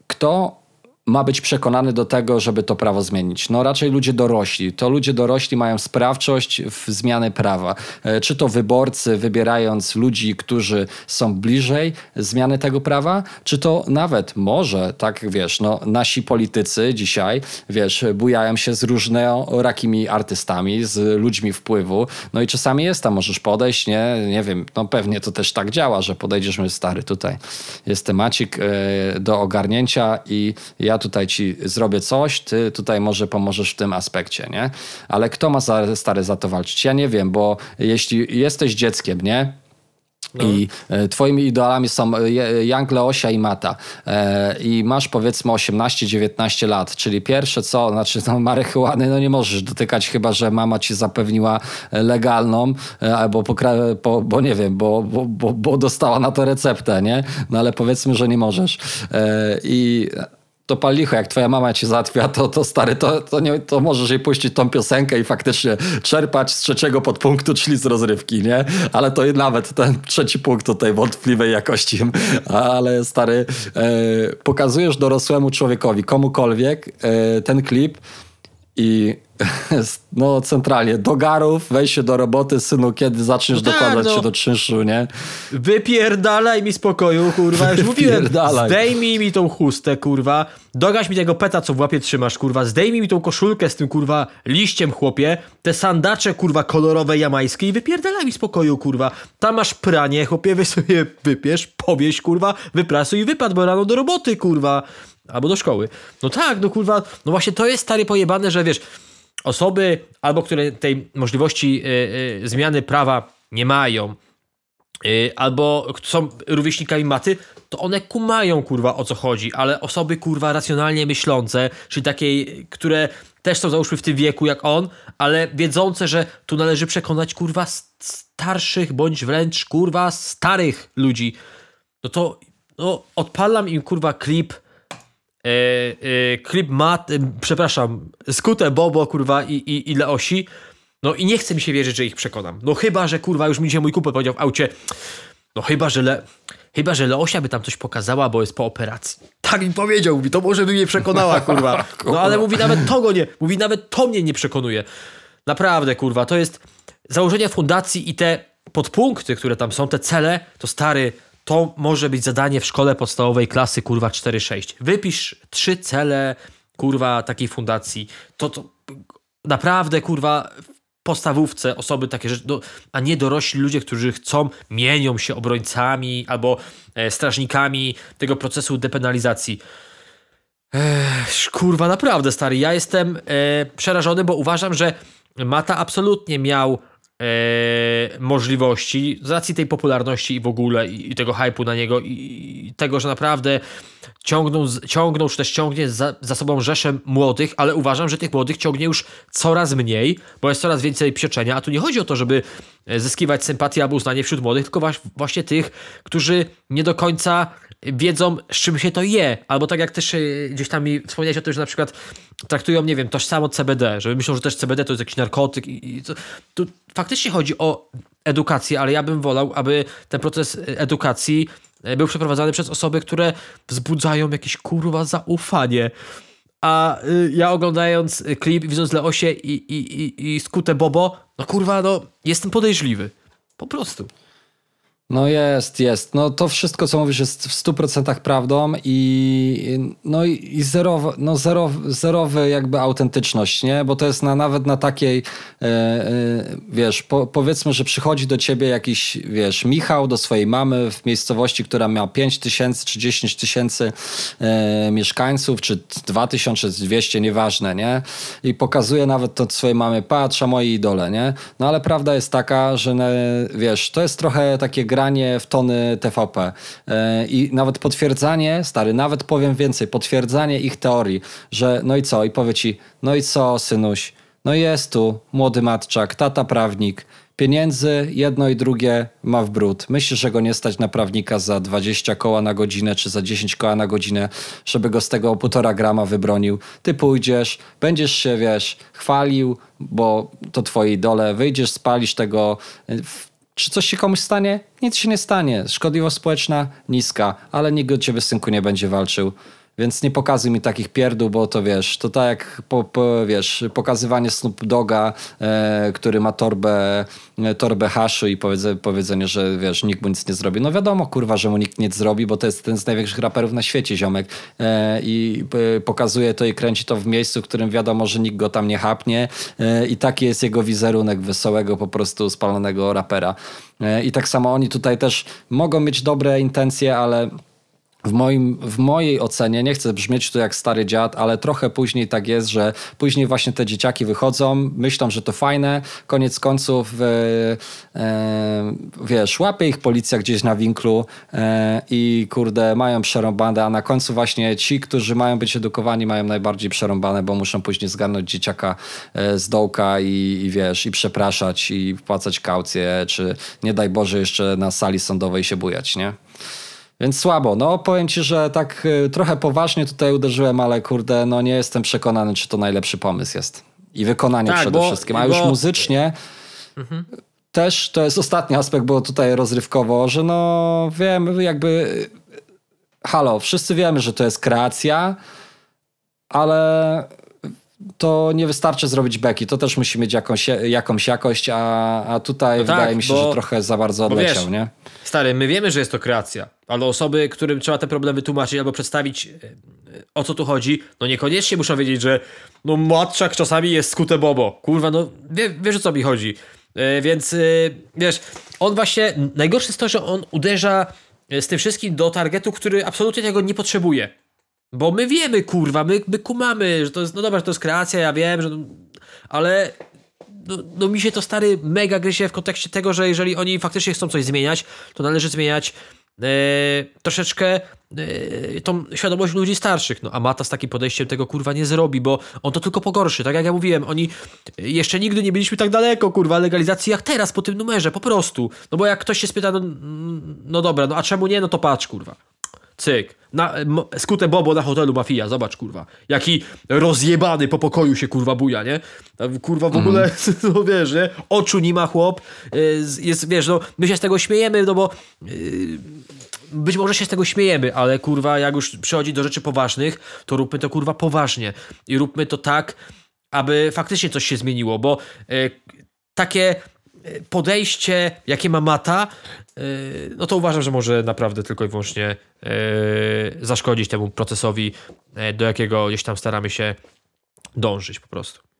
kto ma być przekonany do tego, żeby to prawo zmienić? No raczej ludzie dorośli. To ludzie dorośli mają sprawczość w zmiany prawa. E, czy to wyborcy wybierając ludzi, którzy są bliżej zmiany tego prawa, czy to nawet może, tak wiesz, no nasi politycy dzisiaj, wiesz, bujają się z różnorakimi artystami, z ludźmi wpływu, no i czasami jest tam, możesz podejść, nie, nie wiem, no pewnie to też tak działa, że podejdziesz, my stary, tutaj jest temacik e, do ogarnięcia i ja tutaj ci zrobię coś, ty tutaj może pomożesz w tym aspekcie, nie? Ale kto ma za, stary za to walczyć? Ja nie wiem, bo jeśli jesteś dzieckiem, nie? No. I e, twoimi idolami są Young e, Leosia i Mata. E, I masz powiedzmy 18-19 lat, czyli pierwsze co, znaczy no, marihuany no nie możesz dotykać chyba, że mama ci zapewniła legalną, albo po, bo nie wiem, bo, bo, bo, bo dostała na to receptę, nie? No ale powiedzmy, że nie możesz. I to pal licho, jak twoja mama cię załatwia, to, to stary, to, to, nie, to możesz jej puścić tą piosenkę i faktycznie czerpać z trzeciego podpunktu, czyli z rozrywki, nie? Ale to nawet ten trzeci punkt tutaj wątpliwej jakości, ale stary, e, pokazujesz dorosłemu człowiekowi, komukolwiek e, ten klip i no centralnie, do garów, weź się do roboty, synu, kiedy zaczniesz no tak, dokładać no. się do czynszu, nie? Wypierdalaj mi spokoju, kurwa, już mówiłem, zdejmij mi tą chustę, kurwa, dogaś mi tego peta, co w łapie trzymasz, kurwa, zdejmij mi tą koszulkę z tym, kurwa, liściem, chłopie, te sandacze, kurwa, kolorowe jamańskie i wypierdalaj mi spokoju, kurwa, tam masz pranie, chłopie, wy sobie wypiesz, powieś, kurwa, wyprasuj i wypad, bo rano do roboty, kurwa, albo do szkoły. No tak, no kurwa, no właśnie to jest stary pojebane, że wiesz, osoby albo które tej możliwości y, y, zmiany prawa nie mają, y, albo są rówieśnikami maty, to one kumają kurwa o co chodzi, ale osoby kurwa racjonalnie myślące, czyli takiej, które też są załóżmy w tym wieku jak on, ale wiedzące, że tu należy przekonać kurwa starszych bądź wręcz kurwa starych ludzi, no to no, odpalam im kurwa klip E, e, klip mat, e, przepraszam, skute Bobo, kurwa, i, i, i Leosi. No i nie chce mi się wierzyć, że ich przekonam. No chyba, że kurwa, już mi dzisiaj mój kupę powiedział w aucie. No chyba, że Le... Chyba, że Leosia by tam coś pokazała, bo jest po operacji. Tak mi powiedział, mówi, to może by mnie przekonała, kurwa. No ale mówi, nawet to go nie, mówi, nawet to mnie nie przekonuje. Naprawdę, kurwa, to jest założenie fundacji i te podpunkty, które tam są, te cele, to stary, to może być zadanie w szkole podstawowej klasy kurwa 4-6. Wypisz trzy cele kurwa takiej fundacji. To, to naprawdę kurwa w podstawówce osoby takie rzeczy, do, a nie dorośli ludzie, którzy chcą, mienią się obrońcami albo e, strażnikami tego procesu depenalizacji. Ech, kurwa, naprawdę stary, ja jestem e, przerażony, bo uważam, że Mata absolutnie miał e, możliwości, z racji tej popularności i w ogóle, i, i tego hypu na niego, i, i tego, że naprawdę ciągną, z- ciągną czy też ciągnie za, za sobą rzeszę młodych, ale uważam, że tych młodych ciągnie już coraz mniej, bo jest coraz więcej pieczenia, a tu nie chodzi o to, żeby e, zyskiwać sympatię albo uznanie wśród młodych, tylko właśnie tych, którzy nie do końca wiedzą, z czym się to je. Albo tak jak też e, gdzieś tam mi wspomniałeś o tym, że na przykład traktują, nie wiem, tożsamo CBD, że myślą, że też CBD to jest jakiś narkotyk i, to, tu faktycznie chodzi o edukację, ale ja bym wolał, aby ten proces e, edukacji e, był przeprowadzany przez osoby, które wzbudzają jakieś kurwa zaufanie. A y, ja oglądając klip, widząc Leosie i, i, i, i skute Bobo, no kurwa, no jestem podejrzliwy. Po prostu. No jest, jest. No to wszystko, co mówisz, jest w 100% prawdą i no i zerowe, no zero, zerowy jakby autentyczność, nie? Bo to jest na, nawet na takiej, e, e, wiesz, po, powiedzmy, że przychodzi do ciebie jakiś, wiesz, Michał do swojej mamy w miejscowości, która miała 5 tysięcy czy 10 tysięcy e, mieszkańców, czy 2200, nieważne, nie? I pokazuje nawet to swojej mamy, patrz, a moi idole, nie? No ale prawda jest taka, że wiesz, to jest trochę takie granie w tony TVP E, i nawet potwierdzanie, stary, nawet powiem więcej, potwierdzanie ich teorii, że no i co, i powie ci, no i co, synuś, no jest tu młody matczak, tata prawnik, pieniędzy jedno i drugie ma w brud. Myślisz, że go nie stać na prawnika za 20 koła na godzinę, czy za 10 koła na godzinę, żeby go z tego półtora grama wybronił. Ty pójdziesz, będziesz się, wiesz, chwalił, bo to twoje idole, wyjdziesz, spalisz tego... w- czy coś się komuś stanie? Nic się nie stanie. Szkodliwość społeczna niska, ale nikt o ciebie, synku, nie będzie walczył. Więc nie pokazuj mi takich pierdół, bo to wiesz, to tak jak po, po, wiesz, pokazywanie Snoop Doga, e, który ma torbę, e, torbę haszu i powiedze, powiedzenie, że wiesz, nikt mu nic nie zrobi. No wiadomo, kurwa, że mu nikt nic zrobi, bo to jest ten z największych raperów na świecie, ziomek. E, I e, pokazuje to i kręci to w miejscu, w którym wiadomo, że nikt go tam nie chapnie. E, I taki jest jego wizerunek wesołego, po prostu spalonego rapera. E, I tak samo oni tutaj też mogą mieć dobre intencje, ale w, moim, w mojej ocenie, nie chcę brzmieć tu jak stary dziad, ale trochę później tak jest, że później właśnie te dzieciaki wychodzą, myślą, że to fajne, koniec końców e, e, wiesz, łapie ich policja gdzieś na winklu e, i kurde, mają przerąbane, a na końcu właśnie ci, którzy mają być edukowani, mają najbardziej przerąbane, bo muszą później zgarnąć dzieciaka z dołka i, i wiesz, i przepraszać i wpłacać kaucję, czy nie daj Boże jeszcze na sali sądowej się bujać, nie? Więc słabo. No powiem ci, że tak y, trochę poważnie tutaj uderzyłem, ale kurde, no nie jestem przekonany, czy to najlepszy pomysł jest. I wykonanie Tak, przede bo- wszystkim. A już bo- muzycznie też to jest ostatni aspekt, bo tutaj rozrywkowo, że no wiem, jakby halo, wszyscy wiemy, że to jest kreacja, ale to nie wystarczy zrobić beki. To też musi mieć jakąś, jakąś jakość, a, a tutaj No tak, wydaje mi się, bo- że trochę za bardzo odleciał, wiesz, nie? Stary, my wiemy, że jest to kreacja, ale osoby, którym trzeba te problemy tłumaczyć albo przedstawić, e, e, o co tu chodzi, no niekoniecznie muszą wiedzieć, że no matczak czasami jest skute bobo. Kurwa, no wie, wiesz o co mi chodzi. E, Więc wiesz, on właśnie, najgorsze jest to, że on uderza z tym wszystkim do targetu, który absolutnie tego nie potrzebuje. Bo my wiemy, kurwa, my, my kumamy, że to jest, no dobra, że to jest kreacja, ja wiem, że, ale no, no mi się to stary mega gryzie w kontekście tego, że jeżeli oni faktycznie chcą coś zmieniać, to należy zmieniać e, troszeczkę e, tą świadomość ludzi starszych. No a Mata z takim podejściem tego kurwa nie zrobi, bo on to tylko pogorszy. Tak jak ja mówiłem, oni jeszcze nigdy nie byliśmy tak daleko, kurwa, legalizacji jak teraz po tym numerze, po prostu. No bo jak ktoś się spyta, no, no dobra, no a czemu nie, no to patrz, kurwa. Cyk. Na, skute Bobo na hotelu Mafia, zobacz kurwa. Jaki rozjebany po pokoju się kurwa buja, nie? Kurwa w ogóle, no wiesz, nie? Oczu nie ma chłop. y, Jest, wiesz, no my się z tego śmiejemy, no bo y, być może się z tego śmiejemy, ale kurwa jak już przychodzi do rzeczy poważnych, to róbmy to kurwa poważnie. I róbmy to tak, aby faktycznie coś się zmieniło, bo y, takie podejście, jakie ma Mata, no to uważam, że może naprawdę tylko i wyłącznie y, zaszkodzić temu procesowi, y, do jakiego gdzieś tam staramy się dążyć po prostu.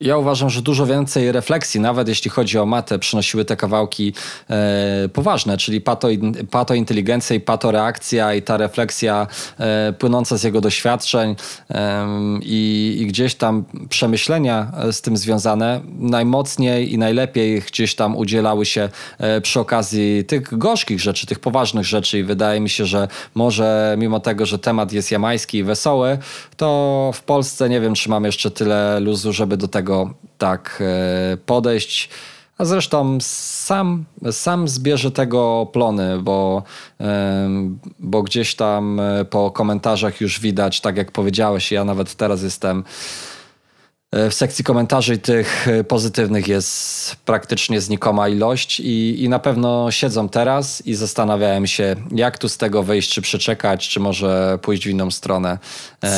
Ja uważam, że dużo więcej refleksji, nawet jeśli chodzi o matę, przynosiły te kawałki e, poważne, czyli pato, pato inteligencja i pato reakcja i ta refleksja e, płynąca z jego doświadczeń e, i, i, gdzieś tam przemyślenia z tym związane. Najmocniej i najlepiej gdzieś tam udzielały się e, przy okazji tych gorzkich rzeczy, tych poważnych rzeczy. I wydaje mi się, że może mimo tego, że temat jest jamański i wesoły, to w Polsce nie wiem, czy mam jeszcze tyle luzu, żeby do tego tego tak e, podejść. A zresztą sam, sam zbierze tego plony, bo, bo gdzieś tam e, po komentarzach już widać, tak jak powiedziałeś, ja nawet teraz jestem e, w sekcji komentarzy tych pozytywnych jest praktycznie znikoma ilość i, i na pewno siedzą teraz i zastanawiałem się, jak tu z tego wyjść, czy przeczekać, czy może pójść w inną stronę.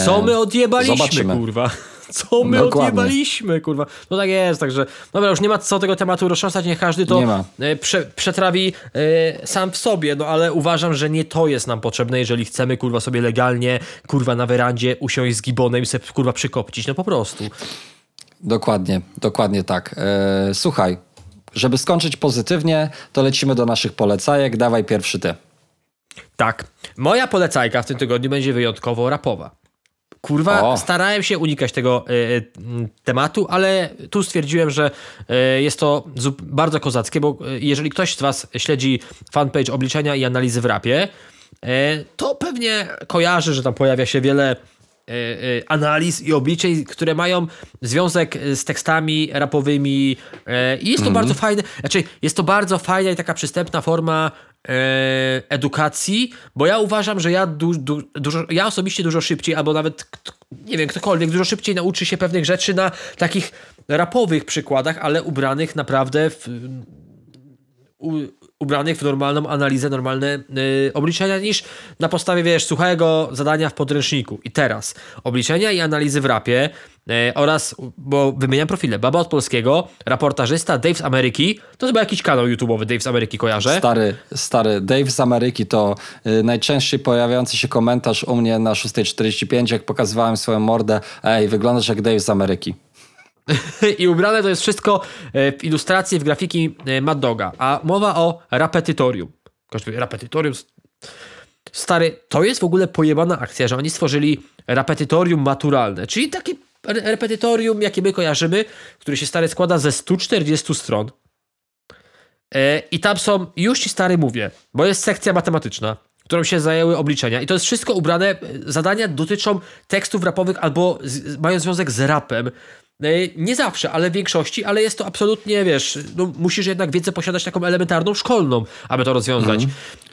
Co my odjebaliśmy, Zobaczymy. kurwa. Co my Dokładnie. odjebaliśmy, kurwa. No tak jest, także dobra, już nie ma co tego tematu roztrząsać, niech każdy to e, prze, przetrawi e, sam w sobie, no ale uważam, że nie to jest nam potrzebne, jeżeli chcemy, kurwa, sobie legalnie, kurwa, na werandzie usiąść z gibonem i sobie, kurwa, przykopcić, no po prostu. Dokładnie, dokładnie tak. E, słuchaj, żeby skończyć pozytywnie, to lecimy do naszych polecajek. Dawaj pierwszy ty. Tak. Moja polecajka w tym tygodniu będzie wyjątkowo rapowa. Kurwa, o. starałem się unikać tego y, tematu, ale tu stwierdziłem, że y, jest to bardzo kozackie, bo jeżeli ktoś z Was śledzi fanpage obliczenia i analizy w rapie, y, to pewnie kojarzy, że tam pojawia się wiele analiz i obliczeń, które mają związek z tekstami rapowymi i jest to mm. bardzo fajne, znaczy jest to bardzo fajna i taka przystępna forma edukacji, bo ja uważam, że ja, du, du, dużo, ja osobiście dużo szybciej, albo nawet nie wiem, ktokolwiek dużo szybciej nauczy się pewnych rzeczy na takich rapowych przykładach, ale ubranych naprawdę w, u, ubranych w normalną analizę, normalne yy, obliczenia niż na podstawie, wiesz, suchego zadania w podręczniku. I teraz obliczenia i analizy w rapie oraz, bo wymieniam profile, Baba od Polskiego, raportażysta Dave z Ameryki, to chyba jakiś kanał YouTube'owy Dave z Ameryki kojarzę. Stary, stary, Dave z Ameryki to yy, najczęściej pojawiający się komentarz u mnie na 6.45, jak pokazywałem swoją mordę, ej, wyglądasz jak Dave z Ameryki. I ubrane to jest wszystko e, w ilustracji, w grafiki e, Mad Doga. A mowa o repetytorium. Repetytorium. Stary, to jest w ogóle pojebana akcja, że oni stworzyli repetytorium maturalne, czyli takie repetytorium, jakie my kojarzymy, który się stary składa ze 140 stron. E, I tam są, już ci stary mówię, bo jest sekcja matematyczna, którą się zajęły obliczenia. I to jest wszystko ubrane. Zadania dotyczą tekstów rapowych albo z, mają związek z rapem. E, nie zawsze, ale w większości, ale jest to absolutnie, wiesz, no, musisz jednak wiedzę posiadać taką elementarną, szkolną, aby to rozwiązać. Mhm.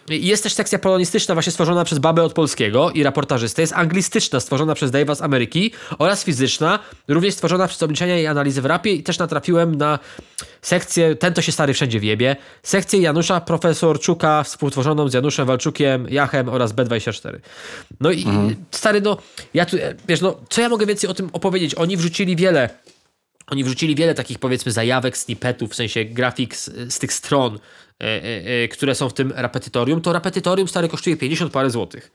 Jest też sekcja polonistyczna właśnie stworzona przez babę od polskiego i raportażystę. Jest anglistyczna stworzona przez Dave'a z Ameryki oraz fizyczna, również stworzona przez obliczenia i analizy w rapie i też natrafiłem na sekcję, ten to się stary wszędzie wiebie, sekcję Janusza Profesorczuka współtworzoną z Januszem Walczukiem, Jachem oraz B24. No i mhm. stary, no, ja tu, wiesz, no, co ja mogę więcej o tym opowiedzieć? Oni wrzucili wiele oni wrzucili wiele takich powiedzmy zajawek, snippetów, w sensie grafik z, z tych stron, które są w tym repetytorium. To repetytorium stare kosztuje 50 parę złotych.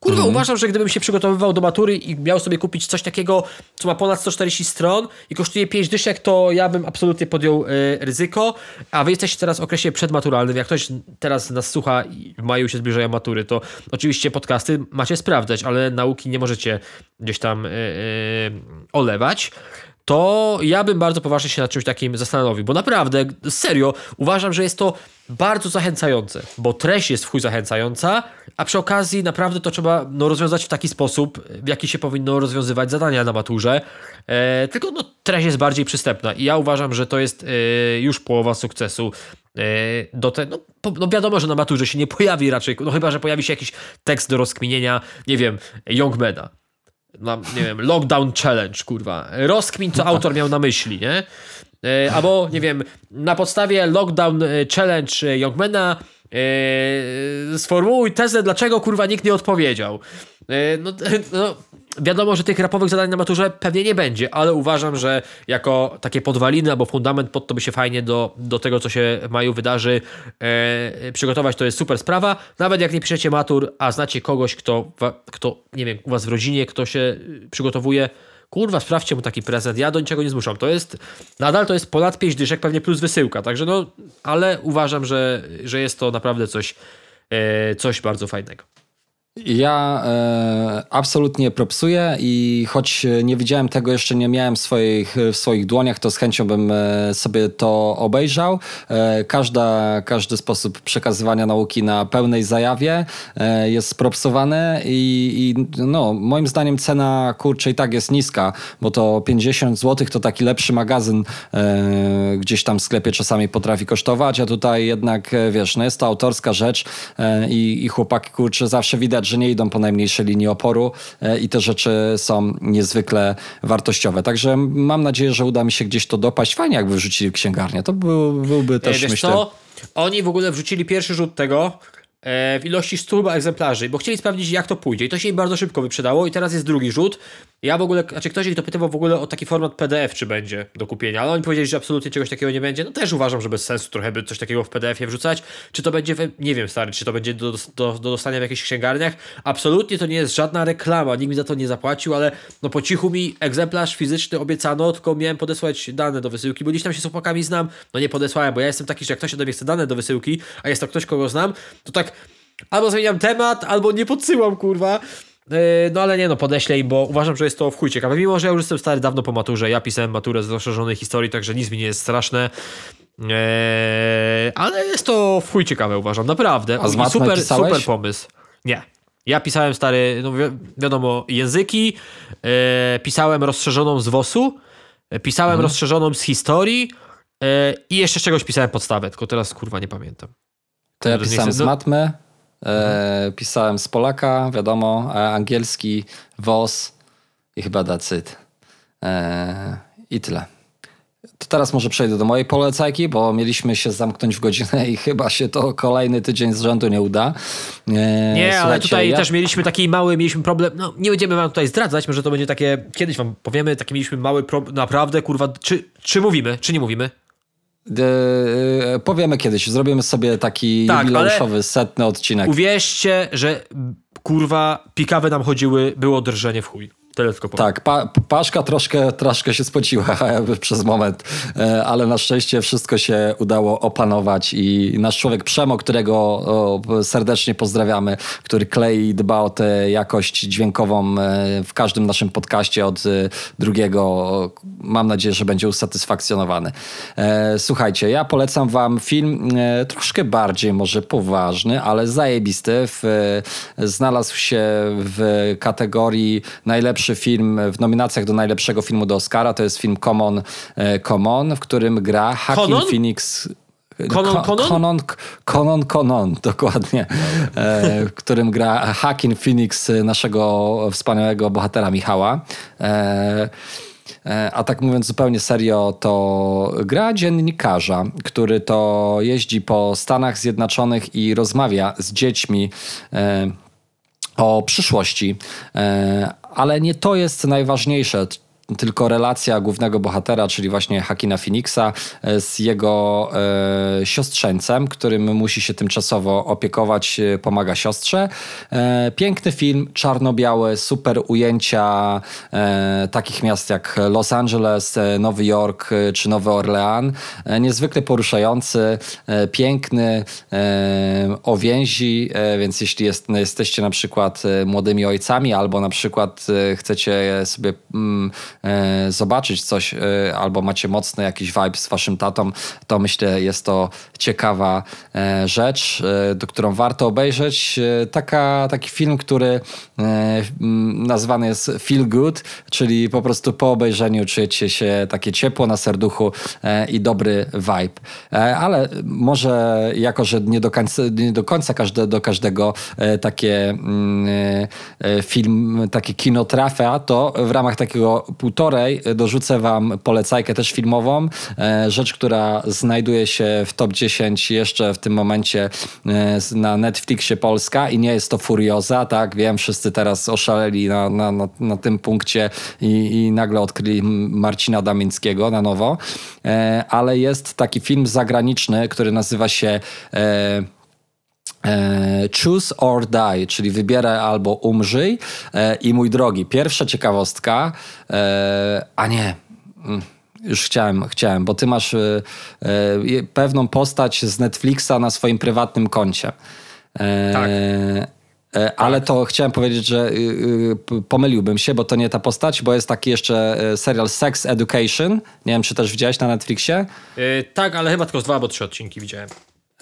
Kurwa, mhm. uważam, że gdybym się przygotowywał do matury i miał sobie kupić coś takiego, co ma ponad 140 stron i kosztuje 5 dyszek, to ja bym absolutnie podjął e, ryzyko. A wy jesteście teraz w okresie przedmaturalnym. Jak ktoś teraz nas słucha i w maju się zbliżają matury, to oczywiście podcasty macie sprawdzać, ale nauki nie możecie gdzieś tam e, e, olewać to ja bym bardzo poważnie się nad czymś takim zastanowił, bo naprawdę, serio, uważam, że jest to bardzo zachęcające, bo treść jest w chuj zachęcająca, a przy okazji naprawdę to trzeba no, rozwiązać w taki sposób, w jaki się powinno rozwiązywać zadania na maturze, e, tylko no, treść jest bardziej przystępna i ja uważam, że to jest e, już połowa sukcesu. E, do te, no, no, wiadomo, że na maturze się nie pojawi raczej, no chyba, że pojawi się jakiś tekst do rozkminienia, nie wiem, Youngmana na, nie wiem, lockdown challenge, kurwa. Rozkmin, co autor miał na myśli, nie? E, albo, nie wiem, na podstawie lockdown e, challenge Youngmana e, sformułuj tezę, dlaczego, kurwa, nikt nie odpowiedział. No, no, wiadomo, że tych rapowych zadań na maturze pewnie nie będzie, ale uważam, że jako takie podwaliny albo fundament pod to by się fajnie do, do tego, co się w maju wydarzy, e, przygotować. To jest super sprawa. Nawet jak nie piszecie matur, a znacie kogoś, kto, kto, nie wiem, u was w rodzinie, kto się przygotowuje, kurwa, sprawdźcie mu taki prezent, ja do niczego nie zmuszam. To jest, nadal to jest ponad 5 dyszek, pewnie plus wysyłka, także no, ale uważam, że, że jest to naprawdę coś, e, coś bardzo fajnego. Ja e, absolutnie propsuję i choć nie widziałem tego, jeszcze nie miałem swoich, w swoich dłoniach, to z chęcią bym e, sobie to obejrzał. E, każda, każdy sposób przekazywania nauki na pełnej zajawie e, jest propsowany i, i no, moim zdaniem cena kurczę i tak jest niska, bo to 50 zł to taki lepszy magazyn e, gdzieś tam w sklepie czasami potrafi kosztować, a tutaj jednak e, wiesz, no jest to autorska rzecz i, i chłopaki kurczę zawsze widać, że nie idą po najmniejszej linii oporu e, i te rzeczy są niezwykle wartościowe. Także mam nadzieję, że uda mi się gdzieś to dopaść. Fajnie jakby wrzucili księgarnię. To był, byłby też, Wiesz myślę... co? Oni w ogóle wrzucili pierwszy rzut tego w ilości 100 chyba egzemplarzy, bo chcieli sprawdzić jak to pójdzie i to się im bardzo szybko wyprzedało i teraz jest drugi rzut. Ja w ogóle, znaczy ktoś ich dopytywał w ogóle o taki format PDF, czy będzie do kupienia, ale oni powiedzieli, że absolutnie czegoś takiego nie będzie. No też uważam, że bez sensu trochę by coś takiego w PDF-ie wrzucać. Czy to będzie, nie wiem stary, czy to będzie do, do, do dostania w jakichś księgarniach. Absolutnie to nie jest żadna reklama, nikt mi za to nie zapłacił, ale no po cichu mi egzemplarz fizyczny obiecano, tylko miałem podesłać dane do wysyłki, bo gdzieś tam się z chłopakami znam, no nie podesłałem, bo ja jestem taki, że jak ktoś ode mnie chce dane do wysyłki, a jest to ktoś, kogo znam, to tak albo zmieniam temat, albo nie podsyłam, kurwa. Yy, No ale nie no, podeślę im, bo uważam, że jest to w chuj ciekawe. Mimo, że ja już jestem stary dawno po maturze, ja pisałem maturę z rozszerzonej historii, także nic mi nie jest straszne. Eee, ale jest to w chuj ciekawe, uważam, naprawdę. A z super, pisałeś? super pomysł. Nie. Ja pisałem stary, no wi wiadomo, języki, e, pisałem rozszerzoną z WOS-u, e, pisałem Mhm. rozszerzoną z historii e, i jeszcze czegoś pisałem podstawę, tylko teraz kurwa nie pamiętam. To ja pisałem chcę- z no- matmy, e, pisałem z Polaka, wiadomo, angielski, WOS i chyba dacyt. E, I tyle. To teraz może przejdę do mojej polecajki, bo mieliśmy się zamknąć w godzinę i chyba się to kolejny tydzień z rzędu nie uda. E, Nie, ale tutaj ja- też mieliśmy taki mały, mieliśmy problem, no nie będziemy wam tutaj zdradzać, może to będzie takie, kiedyś wam powiemy, taki mieliśmy mały problem, naprawdę kurwa, czy, czy mówimy, czy nie mówimy? E, powiemy kiedyś, zrobimy sobie taki Tak, jubileuszowy, setny odcinek. Uwierzcie, że kurwa, pikawy nam chodziły, było drżenie w chuj. Powiem. Tak, pa, Paszka troszkę, troszkę się spociła przez moment, e, ale na szczęście wszystko się udało opanować i nasz człowiek Przemo, którego serdecznie pozdrawiamy, który klei i dba o tę jakość dźwiękową e, w każdym naszym podcaście od e, drugiego, mam nadzieję, że będzie usatysfakcjonowany. Słuchajcie, ja polecam wam film troszkę bardziej może poważny, ale zajebisty. W, znalazł się w kategorii najlepszy film w nominacjach do najlepszego filmu do Oscara. To jest film Common, e, Common w którym gra Hakim Conan? Phoenix. Conan, Ko- Conan? Conan, Conan, Conan, dokładnie. E, w którym gra Hakin Phoenix, e, naszego wspaniałego bohatera Michała. E, e, a tak mówiąc zupełnie serio, to gra dziennikarza, który to jeździ po Stanach Zjednoczonych i rozmawia z dziećmi. E, o przyszłości, E, ale nie to jest najważniejsze. Tylko relacja głównego bohatera, czyli właśnie Hakina Phoenixa e, z jego e, siostrzeńcem, którym musi się tymczasowo opiekować, e, pomaga siostrze. E, piękny film, czarno-biały, super ujęcia e, takich miast jak Los Angeles, e, Nowy Jork czy Nowy Orlean. Niezwykle poruszający, piękny, o więzi, więc jeśli jest, jesteście na przykład młodymi ojcami albo na przykład chcecie sobie mm, zobaczyć coś e, albo macie mocny jakiś vibe z waszym tatą, to myślę jest to ciekawa e, rzecz, e, do którą warto obejrzeć. E, Taka, taki film, który e, nazwany jest Feel Good, czyli po prostu po obejrzeniu czujecie się takie ciepło na serduchu e, i dobry vibe. E, Ale może jako, że nie do końca, nie do końca każde, do każdego e, takie mm, e, e, film, takie kino trafia, to w ramach takiego półtorej dorzucę wam polecajkę też filmową. E, Rzecz, która znajduje się w top 10 jeszcze w tym momencie e, na Netflixie Polska i nie jest to Furioza, tak? Wiem, wszyscy teraz oszaleli na, na, na, na tym punkcie i, i nagle odkryli Marcina Damińskiego na nowo, e, ale jest taki film zagraniczny, który nazywa się choose or die, czyli wybieraj albo umrzyj. E, I mój drogi, pierwsza ciekawostka, e, a nie, mm, już chciałem, chciałem, bo ty masz e, e, pewną postać z Netflixa na swoim prywatnym koncie. E, Tak. e, Ale to chciałem powiedzieć, że y, y, pomyliłbym się, bo to nie ta postać, bo jest taki jeszcze e, serial Sex Education. Nie wiem, czy też widziałeś na Netflixie. Tak, ale chyba tylko dwa albo trzy odcinki widziałem.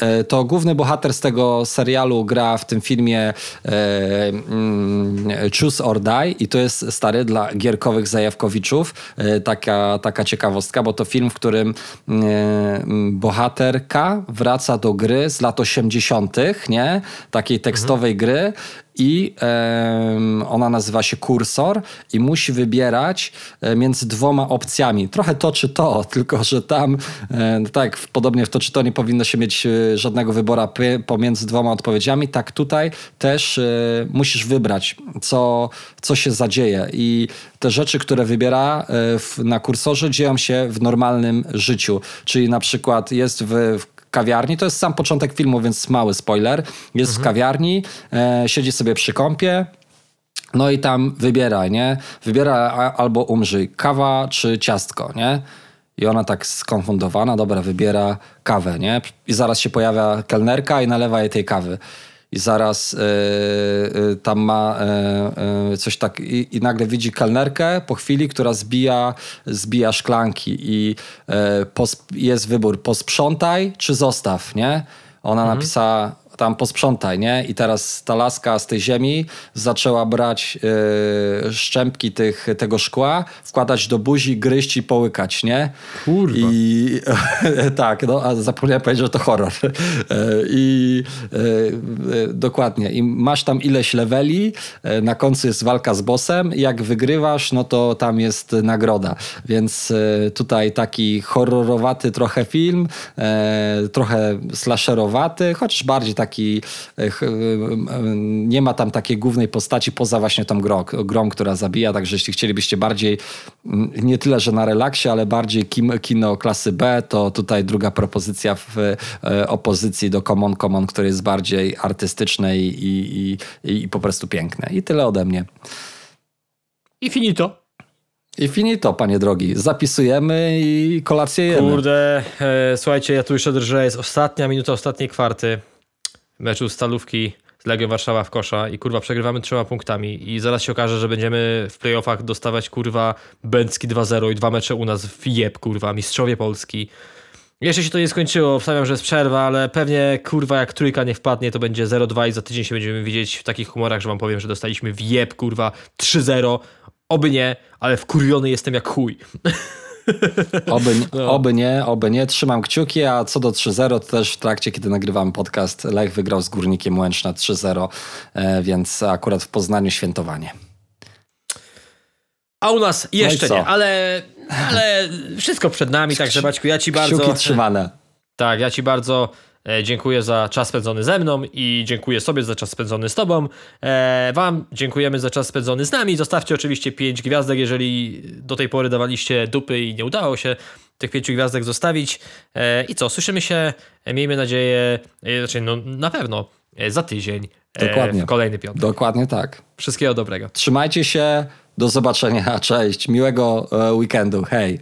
E, to główny bohater z tego serialu gra w tym filmie e, mm, Choose or Die i to jest stary dla gierkowych zajawkowiczów e, taka, taka ciekawostka, bo to film, w którym mm, bohaterka wraca do gry z lat 80., nie? Takiej tekstowej gry i ona nazywa się Kursor i musi wybierać e, między dwoma opcjami. Trochę to czy to, tylko że tam, e, no tak, podobnie w to czy to nie powinno się mieć e, żadnego wybora pomiędzy dwoma odpowiedziami, tak tutaj też e, musisz wybrać, co, co się zadzieje. I te rzeczy, które wybiera w, na kursorze, dzieją się w normalnym życiu. Czyli na przykład jest w, w kawiarni. To jest sam początek filmu, więc mały spoiler. Jest w kawiarni, e, siedzi sobie przy kąpie. No i tam wybiera, nie? Wybiera albo umrzyj, kawa czy ciastko, nie? I ona tak skonfundowana, dobra, wybiera kawę, nie? I zaraz się pojawia kelnerka i nalewa jej tej kawy. I zaraz e, e, tam ma e, coś tak i, i nagle widzi kelnerkę po chwili, która zbija, zbija szklanki i jest wybór posprzątaj czy zostaw, nie? Ona napisała tam posprzątaj, nie? I teraz ta laska z tej ziemi zaczęła brać e, szczępki tych, tego szkła, wkładać do buzi, gryźć i połykać, nie? Kurwa. I tak, no, a zapomniałem powiedzieć, że to horror. E, I e, e, dokładnie. I masz tam ileś leveli, na końcu jest walka z bossem. Jak wygrywasz, no to tam jest nagroda. Więc tutaj taki horrorowaty trochę film, trochę slasherowaty, chociaż bardziej taki e, ch- e, nie ma tam takiej głównej postaci poza właśnie tą grą, grą która zabija, także jeśli chcielibyście bardziej nie tyle, że na relaksie, ale bardziej kino klasy B, to tutaj druga propozycja w e, opozycji do Common Common, które jest bardziej artystyczne i, i, i, po prostu piękne. I tyle ode mnie. I finito. I finito, panie drogi. Zapisujemy i kolację jemy. Kurde, e, słuchajcie, ja tu już że jest ostatnia minuta ostatniej kwarty meczu stalówki z Legią Warszawa w kosza i kurwa przegrywamy trzema punktami i zaraz się okaże, że będziemy w playoffach dostawać kurwa Bęcki 2-0 i dwa mecze u nas w jeb kurwa, mistrzowie Polski. Jeszcze się to nie skończyło, obstawiam, że jest przerwa, ale pewnie kurwa jak trójka nie wpadnie to będzie 0-2 i za tydzień się będziemy widzieć w takich humorach, że wam powiem, że dostaliśmy w jeb kurwa 3-0. Oby nie, ale wkurwiony jestem jak chuj. Oby, No. oby nie, oby nie. Trzymam kciuki, a co do 3-0, to też w trakcie, kiedy nagrywamy podcast, Lech wygrał z Górnikiem Łęczna 3-0, e, więc akurat w Poznaniu świętowanie. A u nas jeszcze No nie, ale, ale wszystko przed nami, także Baćku, ja ci bardzo... Kciuki trzymane. Tak, ja ci bardzo dziękuję za czas spędzony ze mną i dziękuję sobie za czas spędzony z tobą. E, wam dziękujemy za czas spędzony z nami. Zostawcie oczywiście 5 gwiazdek, jeżeli do tej pory dawaliście dupy i nie udało się tych pięciu gwiazdek zostawić. E, I co, słyszymy się, e, miejmy nadzieję, e, znaczy no na pewno e, za tydzień. e, Dokładnie. W kolejny piątek. Dokładnie tak. Wszystkiego dobrego. Trzymajcie się, do zobaczenia, cześć, miłego e, weekendu, hej.